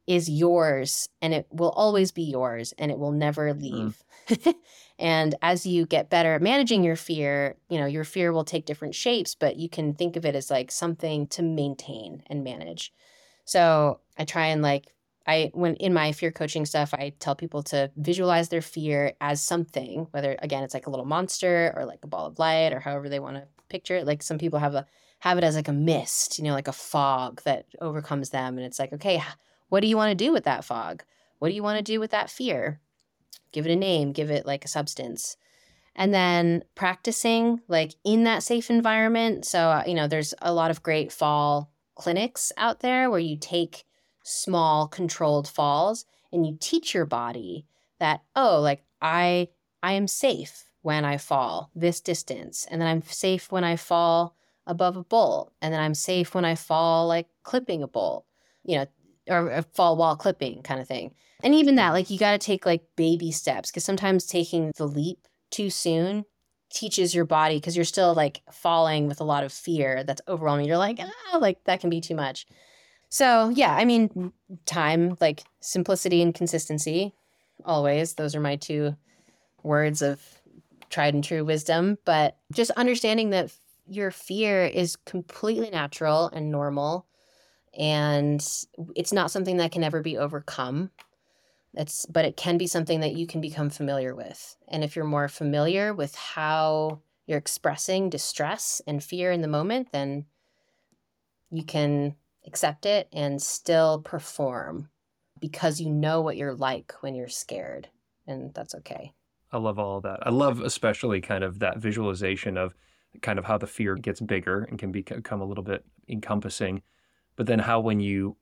is yours and it will always be yours and it will never mm. leave. Mm. and as you get better at managing your fear, you know, your fear will take different shapes, but you can think of it as like something to maintain and manage. So I try and like, I, when in my fear coaching stuff, I tell people to visualize their fear as something, whether again, it's like a little monster or like a ball of light or however they want to picture it. Like some people have a, have it as like a mist, you know, like a fog that overcomes them. And it's like, okay, what do you want to do with that fog? What do you want to do with that fear? Give it a name, give it like a substance. And then practicing like in that safe environment. So, uh, you know, there's a lot of great fall clinics out there where you take small controlled falls and you teach your body that, oh, like I I am safe when I fall this distance, and then I'm safe when I fall above a bolt, and then I'm safe when I fall like clipping a bolt. You know, or a fall wall clipping kind of thing. And even that, like you got to take like baby steps because sometimes taking the leap too soon teaches your body because you're still like falling with a lot of fear that's overwhelming. You're like, ah, like that can be too much. So, yeah, I mean, time, like simplicity and consistency, always. Those are my two words of tried and true wisdom. But just understanding that your fear is completely natural and normal and it's not something that can ever be overcome. It's but it can be something that you can become familiar with. And if you're more familiar with how you're expressing distress and fear in the moment then you can accept it and still perform because you know what you're like when you're scared and that's okay. I love all that. I love especially kind of that visualization of kind of how the fear gets bigger and can become a little bit encompassing but then how when you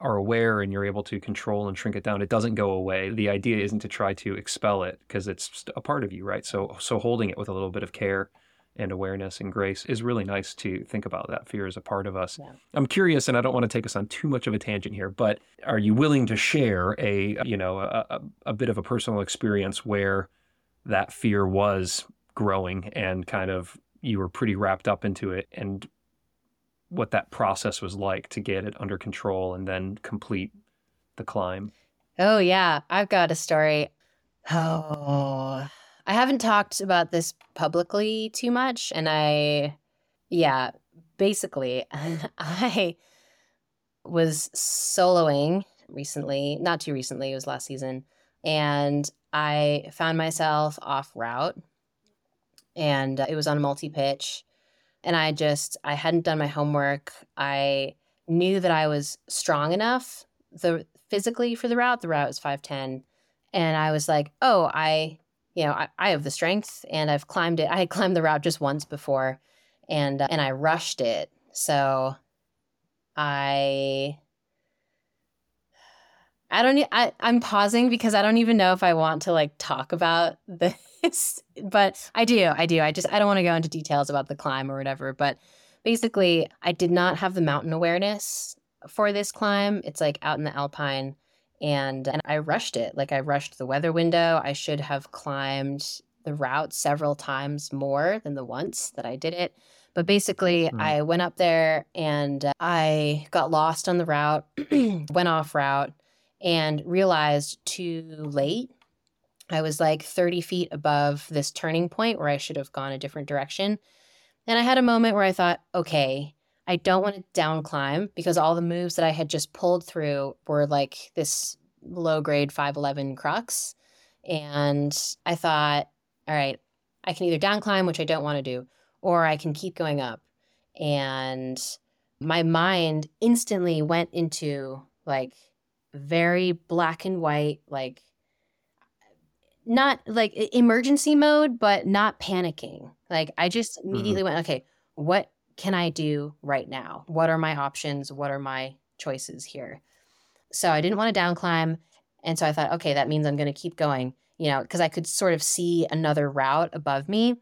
are aware and you're able to control and shrink it down, it doesn't go away. The idea isn't to try to expel it because it's a part of you, right? So so holding it with a little bit of care and awareness and grace is really nice to think about that fear is a part of us. Yeah. I'm curious and I don't want to take us on too much of a tangent here, but are you willing to share a, you know, a, a bit of a personal experience where that fear was growing and kind of you were pretty wrapped up into it and what that process was like to get it under control and then complete the climb. Oh, yeah. I've got a story. Oh, I haven't talked about this publicly too much. And I, yeah, basically, I was soloing recently, not too recently, it was last season. And I found myself off route and it was on a multi pitch and I just I hadn't done my homework. I knew that I was strong enough the physically for the route. The route was 510 and I was like, "Oh, I you know, I, I have the strength and I've climbed it. I had climbed the route just once before and uh, and I rushed it. So I I don't I I'm pausing because I don't even know if I want to like talk about the but I do. I do. I just I don't want to go into details about the climb or whatever, but basically I did not have the mountain awareness for this climb. It's like out in the alpine and and I rushed it. Like I rushed the weather window. I should have climbed the route several times more than the once that I did it. But basically, Mm. I went up there and uh, I got lost on the route, went off route, and realized too late. I was like 30 feet above this turning point where I should have gone a different direction. And I had a moment where I thought, okay, I don't want to down climb because all the moves that I had just pulled through were like this low grade 511 crux. And I thought, all right, I can either down climb, which I don't want to do, or I can keep going up. And my mind instantly went into like very black and white, like not like emergency mode, but not panicking. Like I just mm-hmm. immediately went, okay, what can I do right now? What are my options? What are my choices here? So I didn't want to down climb. And so I thought, okay, that means I'm going to keep going, you know, because I could sort of see another route above me.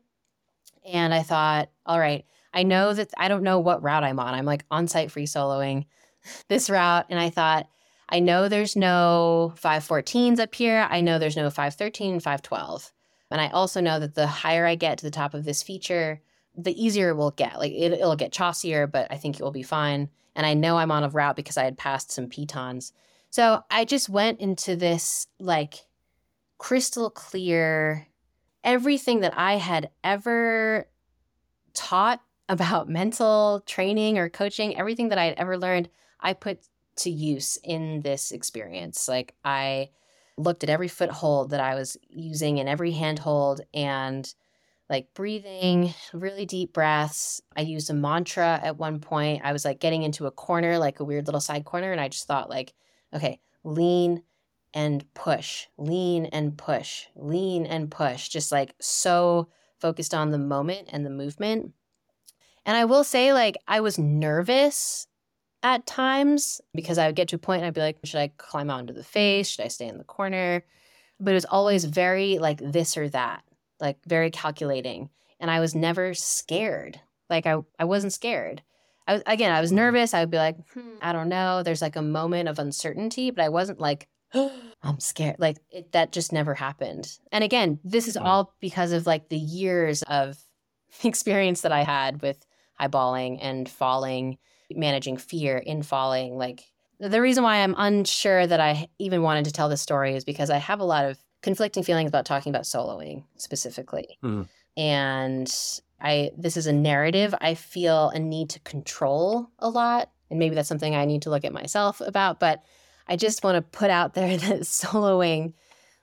And I thought, all right, I know that I don't know what route I'm on. I'm like on site free soloing this route. And I thought, I know there's no 514s up here. I know there's no 513, 512. And I also know that the higher I get to the top of this feature, the easier it will get. Like it, it'll get chossier, but I think it will be fine. And I know I'm on a route because I had passed some pitons. So I just went into this like crystal clear, everything that I had ever taught about mental training or coaching, everything that I had ever learned, I put to use in this experience. Like I looked at every foothold that I was using and every handhold and like breathing, really deep breaths. I used a mantra at one point. I was like getting into a corner, like a weird little side corner, and I just thought like, okay, lean and push, lean and push, lean and push, just like so focused on the moment and the movement. And I will say like I was nervous at times because I would get to a point and I'd be like, should I climb out into the face? Should I stay in the corner? But it was always very like this or that, like very calculating. And I was never scared. Like I, I wasn't scared. I was, again, I was hmm. nervous. I would be like, hmm, hmm, I don't know. There's like a moment of uncertainty, but I wasn't like, I'm scared. Like it, that just never happened. And again, this is hmm. all because of like the years of experience that I had with highballing and falling managing fear in falling. Like the reason why I'm unsure that I even wanted to tell this story is because I have a lot of conflicting feelings about talking about soloing specifically. Mhm. And I this is a narrative I feel a need to control a lot. And maybe that's something I need to look at myself about, but I just want to put out there that soloing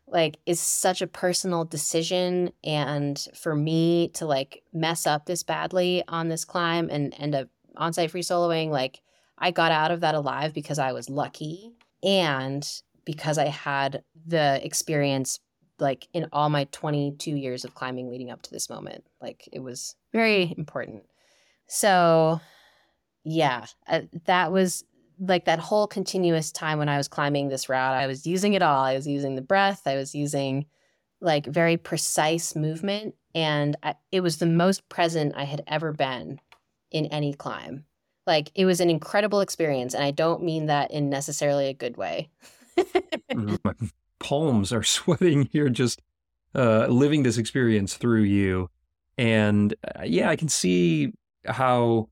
like is such a personal decision and for me to like mess up this badly on this climb and end up on-site free soloing like i got out of that alive because i was lucky and because i had the experience like in all my 22 years of climbing leading up to this moment. Like it was very important. So yeah uh, that was like that whole continuous time when i was climbing this route i was using it all. I was using the breath. I was using like very precise movement. And I, it was the most present i had ever been in any climb. Like it was an incredible experience. And I don't mean that in necessarily a good way. My palms are sweating here, just uh, living this experience through you. And uh, yeah, I can see how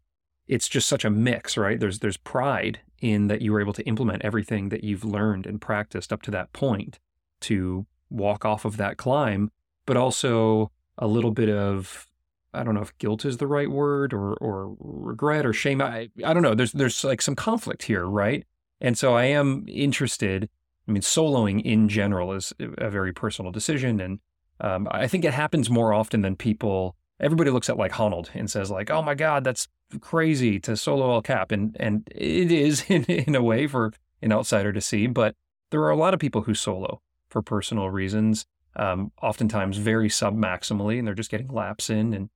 it's just such a mix, right? There's there's pride in that you were able to implement everything that you've learned and practiced up to that point to walk off of that climb, but also a little bit of I don't know if guilt is the right word or or regret or shame. I I don't know. There's there's like some conflict here, right? And so I am interested. I mean, soloing in general is a very personal decision, and um, I think it happens more often than people. Everybody looks at like Honnold and says like, "Oh my God, that's crazy to solo El Cap," and and it is in in a way for an outsider to see. But there are a lot of people who solo for personal reasons, um, oftentimes very sub maximally, and they're just getting laps in. And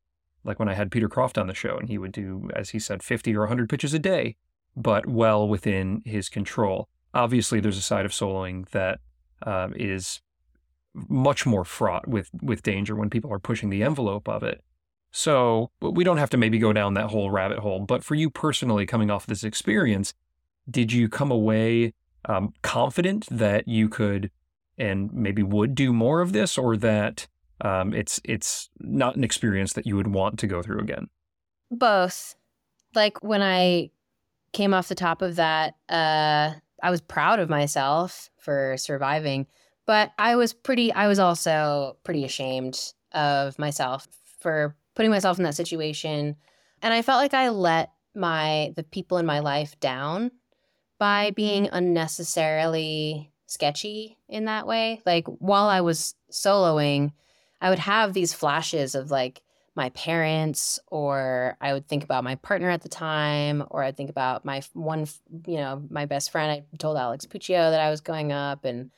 like when I had Peter Croft on the show, and he would do, as he said, 50 or 100 pitches a day, but well within his control. Obviously, there's a side of soloing that um, is much more fraught with with danger when people are pushing the envelope of it. So we don't have to maybe go down that whole rabbit hole. But for you personally, coming off this experience, did you come away um, confident that you could and maybe would do more of this, or that um, it's it's not an experience that you would want to go through again? Both. Like when I came off the top of that, uh, I was proud of myself for surviving, but I was pretty. I was also pretty ashamed of myself for putting myself in that situation, and I felt like I let my the people in my life down by being unnecessarily sketchy in that way. Like while I was soloing, I would have these flashes of like my parents, or I would think about my partner at the time, or I'd think about my one, you know, my best friend. I told Alex Puccio that I was going up. And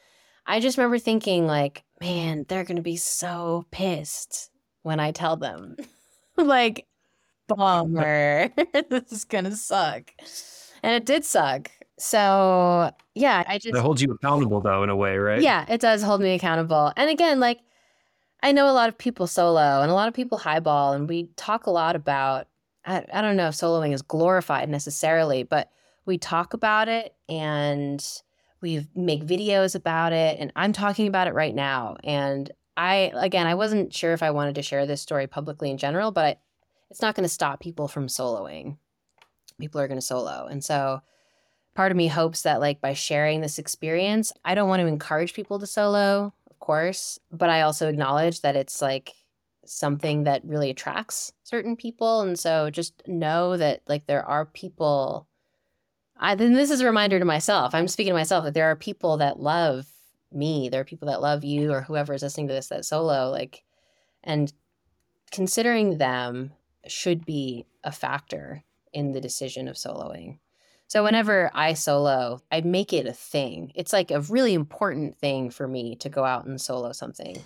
I just remember thinking, like, man, they're going to be so pissed when I tell them. like, bummer. this is going to suck. And it did suck. So, yeah, I just. That holds you accountable, though, in a way, right? Yeah, it does hold me accountable. And again, like, I know a lot of people solo and a lot of people highball, and we talk a lot about. I, I don't know if soloing is glorified necessarily, but we talk about it and we make videos about it. And I'm talking about it right now. And I, again, I wasn't sure if I wanted to share this story publicly in general, but I, it's not going to stop people from soloing. People are going to solo. And so part of me hopes that, like, by sharing this experience, I don't want to encourage people to solo course, but I also acknowledge that it's like something that really attracts certain people. And so just know that like there are people I then this is a reminder to myself. I'm speaking to myself that there are people that love me. There are people that love you or whoever is listening to this that solo. Like and considering them should be a factor in the decision of soloing. So whenever I solo, I make it a thing. It's like a really important thing for me to go out and solo something.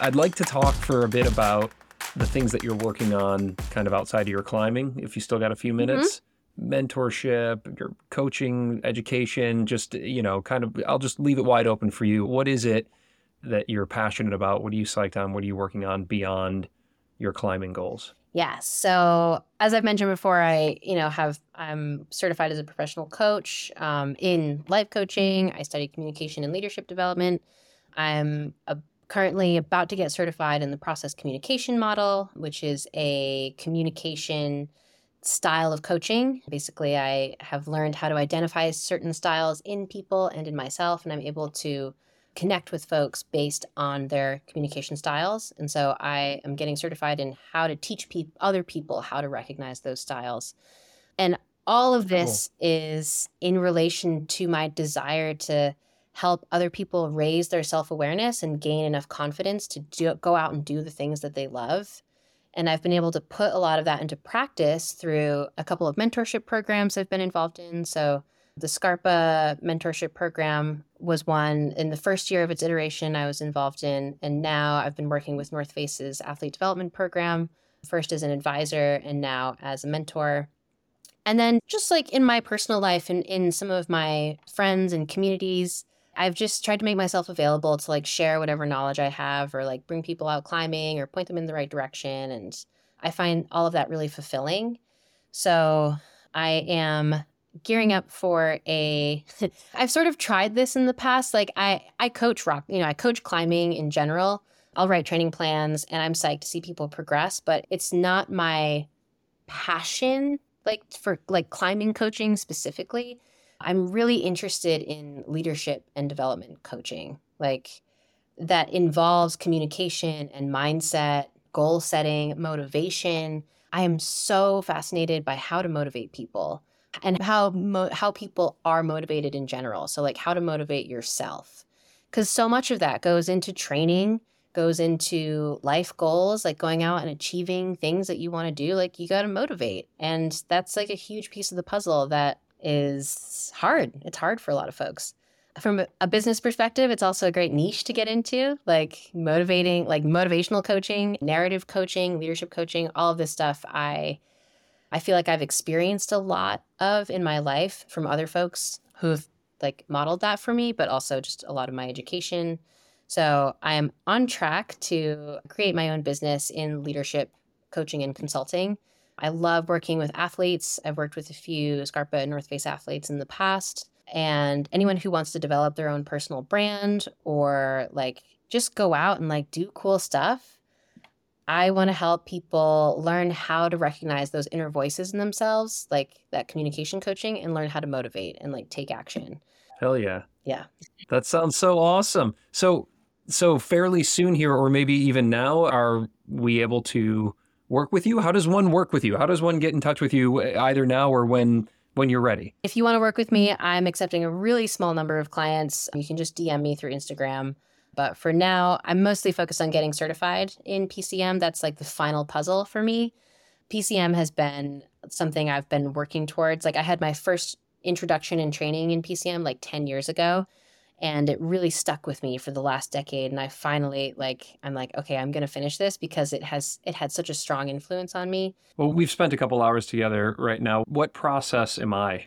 I'd like to talk for a bit about the things that you're working on kind of outside of your climbing, if you still got a few mm-hmm. minutes. Mm-hmm. Mentorship, your coaching, education, just, you know, kind of, I'll just leave it wide open for you. What is it that you're passionate about? What are you psyched on? What are you working on beyond your climbing goals? Yeah. So as I've mentioned before, I you know have I'm certified as a professional coach um, in life coaching. I study communication and leadership development. I'm a, currently about to get certified in the process communication model, which is a communication style of coaching. Basically, I have learned how to identify certain styles in people and in myself, and I'm able to connect with folks based on their communication styles. And so I am getting certified in how to teach pe- other people how to recognize those styles. And all of this cool. is in relation to my desire to help other people raise their self awareness and gain enough confidence to do, go out and do the things that they love. And I've been able to put a lot of that into practice through a couple of mentorship programs I've been involved in. So, the Scarpa mentorship program was one in the first year of its iteration I was involved in. And now I've been working with North Face's athlete development program, first as an advisor and now as a mentor. And then just like in my personal life and in some of my friends and communities, I've just tried to make myself available to like share whatever knowledge I have or like bring people out climbing or point them in the right direction. And I find all of that really fulfilling. So I am gearing up for a I've sort of tried this in the past. Like I I coach rock, you know, I coach climbing in general. I'll write training plans and I'm psyched to see people progress, but it's not my passion like for like climbing coaching specifically. I'm really interested in leadership and development coaching. Like that involves communication and mindset, goal setting, motivation. I am so fascinated by how to motivate people and how mo- how people are motivated in general. So like how to motivate yourself. Cuz so much of that goes into training, goes into life goals, like going out and achieving things that you want to do, like you got to motivate. And that's like a huge piece of the puzzle that is hard. It's hard for a lot of folks. From a business perspective, it's also a great niche to get into, like motivating, like motivational coaching, narrative coaching, leadership coaching, all of this stuff I I feel like I've experienced a lot of in my life from other folks who've like modeled that for me, but also just a lot of my education. So I am on track to create my own business in leadership coaching and consulting. I love working with athletes. I've worked with a few Scarpa and North Face athletes in the past. And anyone who wants to develop their own personal brand or like just go out and like do cool stuff, I want to help people learn how to recognize those inner voices in themselves, like that communication coaching, and learn how to motivate and like take action. Hell yeah. Yeah. That sounds so awesome. So, so fairly soon here, or maybe even now, are we able to work with you? How does one work with you? How does one get in touch with you either now or when when you're ready? If you want to work with me, I'm accepting a really small number of clients. You can just DM me through Instagram. But for now, I'm mostly focused on getting certified in PCM. That's like the final puzzle for me. PCM has been something I've been working towards. Like I had my first introduction and training in PCM like 10 years ago and it really stuck with me for the last decade and i finally like i'm like okay i'm going to finish this because it has it had such a strong influence on me well we've spent a couple hours together right now what process am i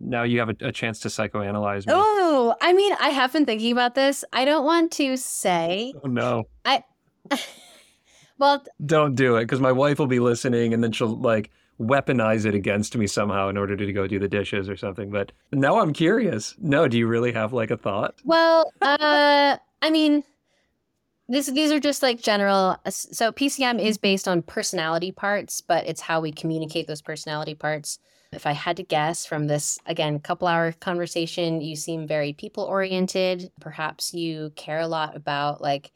now you have a, a chance to psychoanalyze me oh i mean i have been thinking about this i don't want to say oh no i well don't do it because my wife will be listening and then she'll like weaponize it against me somehow in order to go do the dishes or something. But now I'm curious. No, do you really have like a thought? Well, uh, I mean, this these are just like general. Uh, so PCM is based on personality parts, but it's how we communicate those personality parts. If I had to guess from this again couple hour conversation, you seem very people oriented. Perhaps you care a lot about like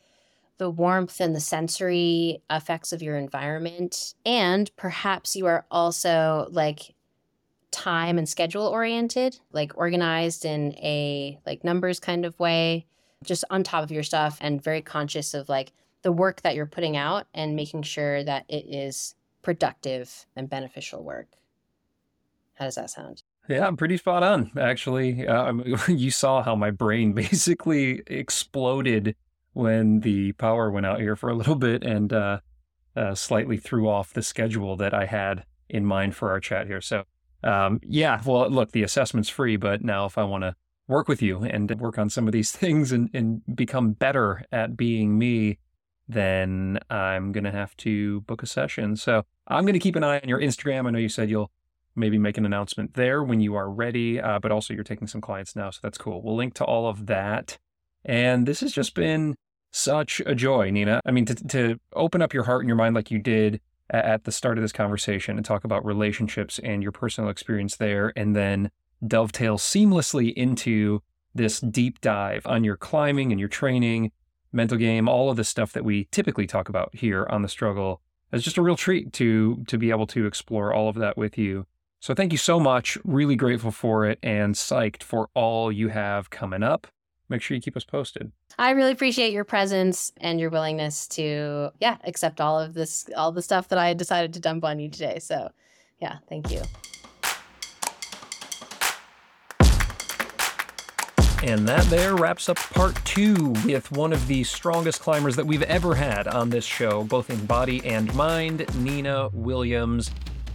the warmth and the sensory effects of your environment. And perhaps you are also like time and schedule oriented, like organized in a like numbers kind of way, just on top of your stuff and very conscious of like the work that you're putting out and making sure that it is productive and beneficial work. How does that sound? Yeah, I'm pretty spot on, actually. Uh, you saw how my brain basically exploded when the power went out here for a little bit and uh, uh, slightly threw off the schedule that I had in mind for our chat here. So, um, yeah, well, look, the assessment's free, but now if I want to work with you and work on some of these things and, and become better at being me, then I'm going to have to book a session. So I'm going to keep an eye on your Instagram. I know you said you'll maybe make an announcement there when you are ready, uh, but also you're taking some clients now. So that's cool. We'll link to all of that. And this has just been such a joy, Nina. I mean, to, to open up your heart and your mind like you did at the start of this conversation and talk about relationships and your personal experience there, and then dovetail seamlessly into this deep dive on your climbing and your training, mental game, all of the stuff that we typically talk about here on the struggle. It's just a real treat to to be able to explore all of that with you. So thank you so much. Really grateful for it and psyched for all you have coming up make sure you keep us posted. I really appreciate your presence and your willingness to, yeah, accept all of this, all the stuff that I decided to dump on you today. So, yeah, thank you. And that there wraps up part two with one of the strongest climbers that we've ever had on this show, both in body and mind, Nina Williams.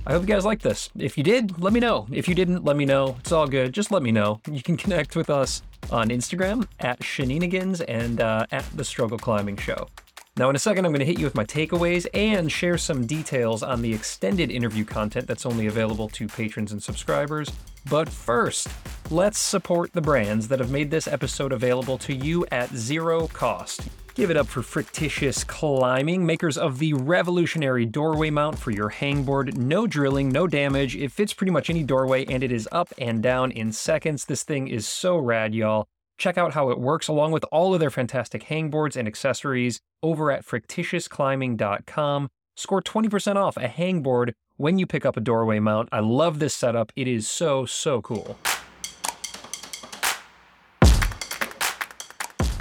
I hope you guys like this. If you did, let me know. If you didn't, let me know. It's all good. Just let me know. You can connect with us on Instagram at Shenanigans and uh, at The Struggle Climbing Show. Now, in a second, I'm going to hit you with my takeaways and share some details on the extended interview content that's only available to patrons and subscribers. But first, let's support the brands that have made this episode available to you at zero cost. Give it up for Frictitious Climbing, makers of the revolutionary doorway mount for your hangboard. No drilling, no damage. It fits pretty much any doorway and it is up and down in seconds. This thing is so rad, y'all. Check out how it works along with all of their fantastic hangboards and accessories over at frictitiousclimbing.com. Score 20% off a hangboard when you pick up a doorway mount. I love this setup. It is so, so cool.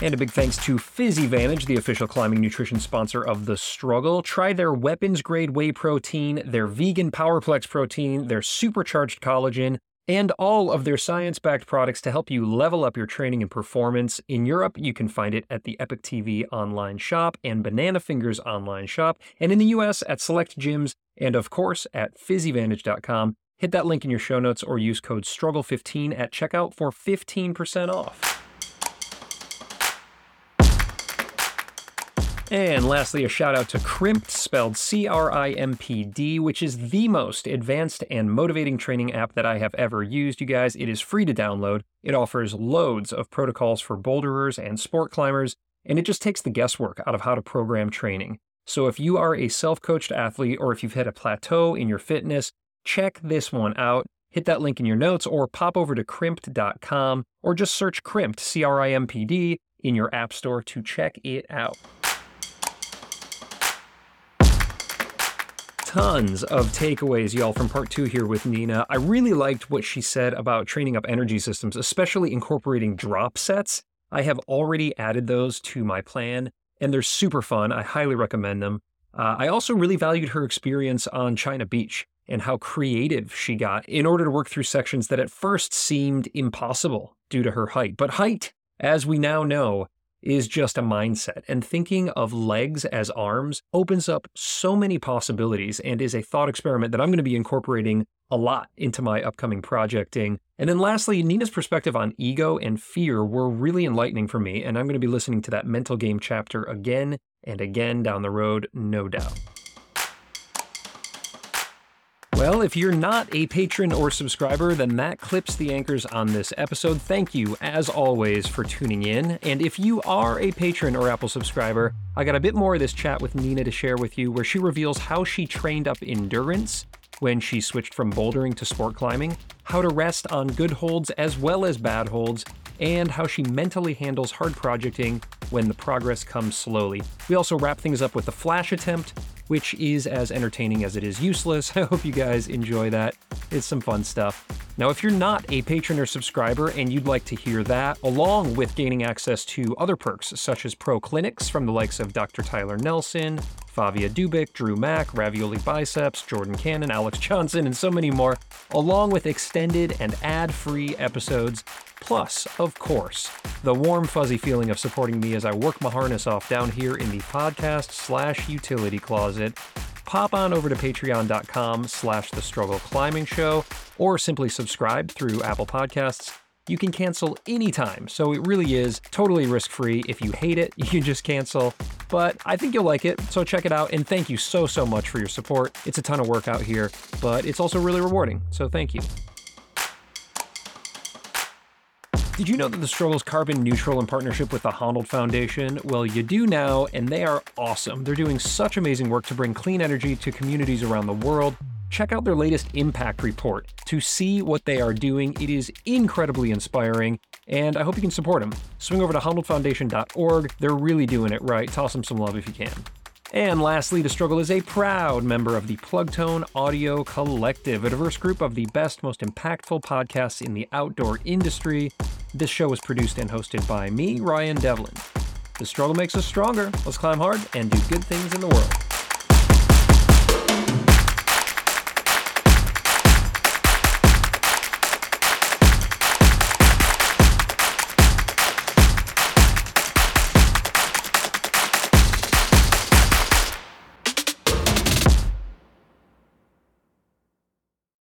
And a big thanks to PhysiVantage, the official climbing nutrition sponsor of The Struggle. Try their weapons grade whey protein, their vegan Powerplex protein, their supercharged collagen, and all of their science backed products to help you level up your training and performance. In Europe, you can find it at the Epic TV online shop and Banana Fingers online shop, and in the US at select gyms, and of course at physivantage.com. Hit that link in your show notes or use code STRUGGLE15 at checkout for 15% off. And lastly, a shout out to Crimpd, spelled C R I M P D, which is the most advanced and motivating training app that I have ever used, you guys. It is free to download. It offers loads of protocols for boulderers and sport climbers, and it just takes the guesswork out of how to program training. So if you are a self coached athlete or if you've hit a plateau in your fitness, check this one out. Hit that link in your notes or pop over to crimpd.com or just search crimped, C R I M P D, in your app store to check it out. tons of takeaways, y'all, from part two here with Nina. I really liked what she said about training up energy systems, especially incorporating drop sets. I have already added those to my plan, and they're super fun. I highly recommend them. Uh, I also really valued her experience on China Beach and how creative she got in order to work through sections that at first seemed impossible due to her height. But height, as we now know, is just a mindset. And thinking of legs as arms opens up so many possibilities and is a thought experiment that I'm going to be incorporating a lot into my upcoming projecting. And then lastly, Nina's perspective on ego and fear were really enlightening for me, and I'm going to be listening to that mental game chapter again and again down the road, no doubt. Well, if you're not a patron or subscriber, then that clips the anchors on this episode. Thank you, as always, for tuning in. And if you are a patron or Apple subscriber, I got a bit more of this chat with Nina to share with you, where she reveals how she trained up endurance when she switched from bouldering to sport climbing, how to rest on good holds as well as bad holds, and how she mentally handles hard projecting when the progress comes slowly. We also wrap things up with the flash attempt, which is as entertaining as it is useless. I hope you guys enjoy that. It's some fun stuff. Now, if you're not a patron or subscriber and you'd like to hear that, along with gaining access to other perks such as pro clinics from the likes of Dr. Tyler Nelson, Favia Dubyk, Drew Mack, Ravioli Biceps, Jordan Cannon, Alex Johnson, and so many more, along with extended and ad free episodes. Plus, of course, the warm, fuzzy feeling of supporting me as I work my harness off down here in the podcast slash utility closet. Pop on over to patreon.com slash the struggle climbing show or simply subscribe through Apple Podcasts you can cancel anytime, so it really is totally risk free. If you hate it, you can just cancel. But I think you'll like it, so check it out. And thank you so, so much for your support. It's a ton of work out here, but it's also really rewarding, so thank you. Did you know that the Struggle's carbon neutral in partnership with the Honnold Foundation? Well, you do now, and they are awesome. They're doing such amazing work to bring clean energy to communities around the world check out their latest impact report to see what they are doing. It is incredibly inspiring, and I hope you can support them. Swing over to HonnoldFoundation.org. They're really doing it right. Toss them some love if you can. And lastly, The Struggle is a proud member of the Plugtone Audio Collective, a diverse group of the best, most impactful podcasts in the outdoor industry. This show is produced and hosted by me, Ryan Devlin. The struggle makes us stronger. Let's climb hard and do good things in the world.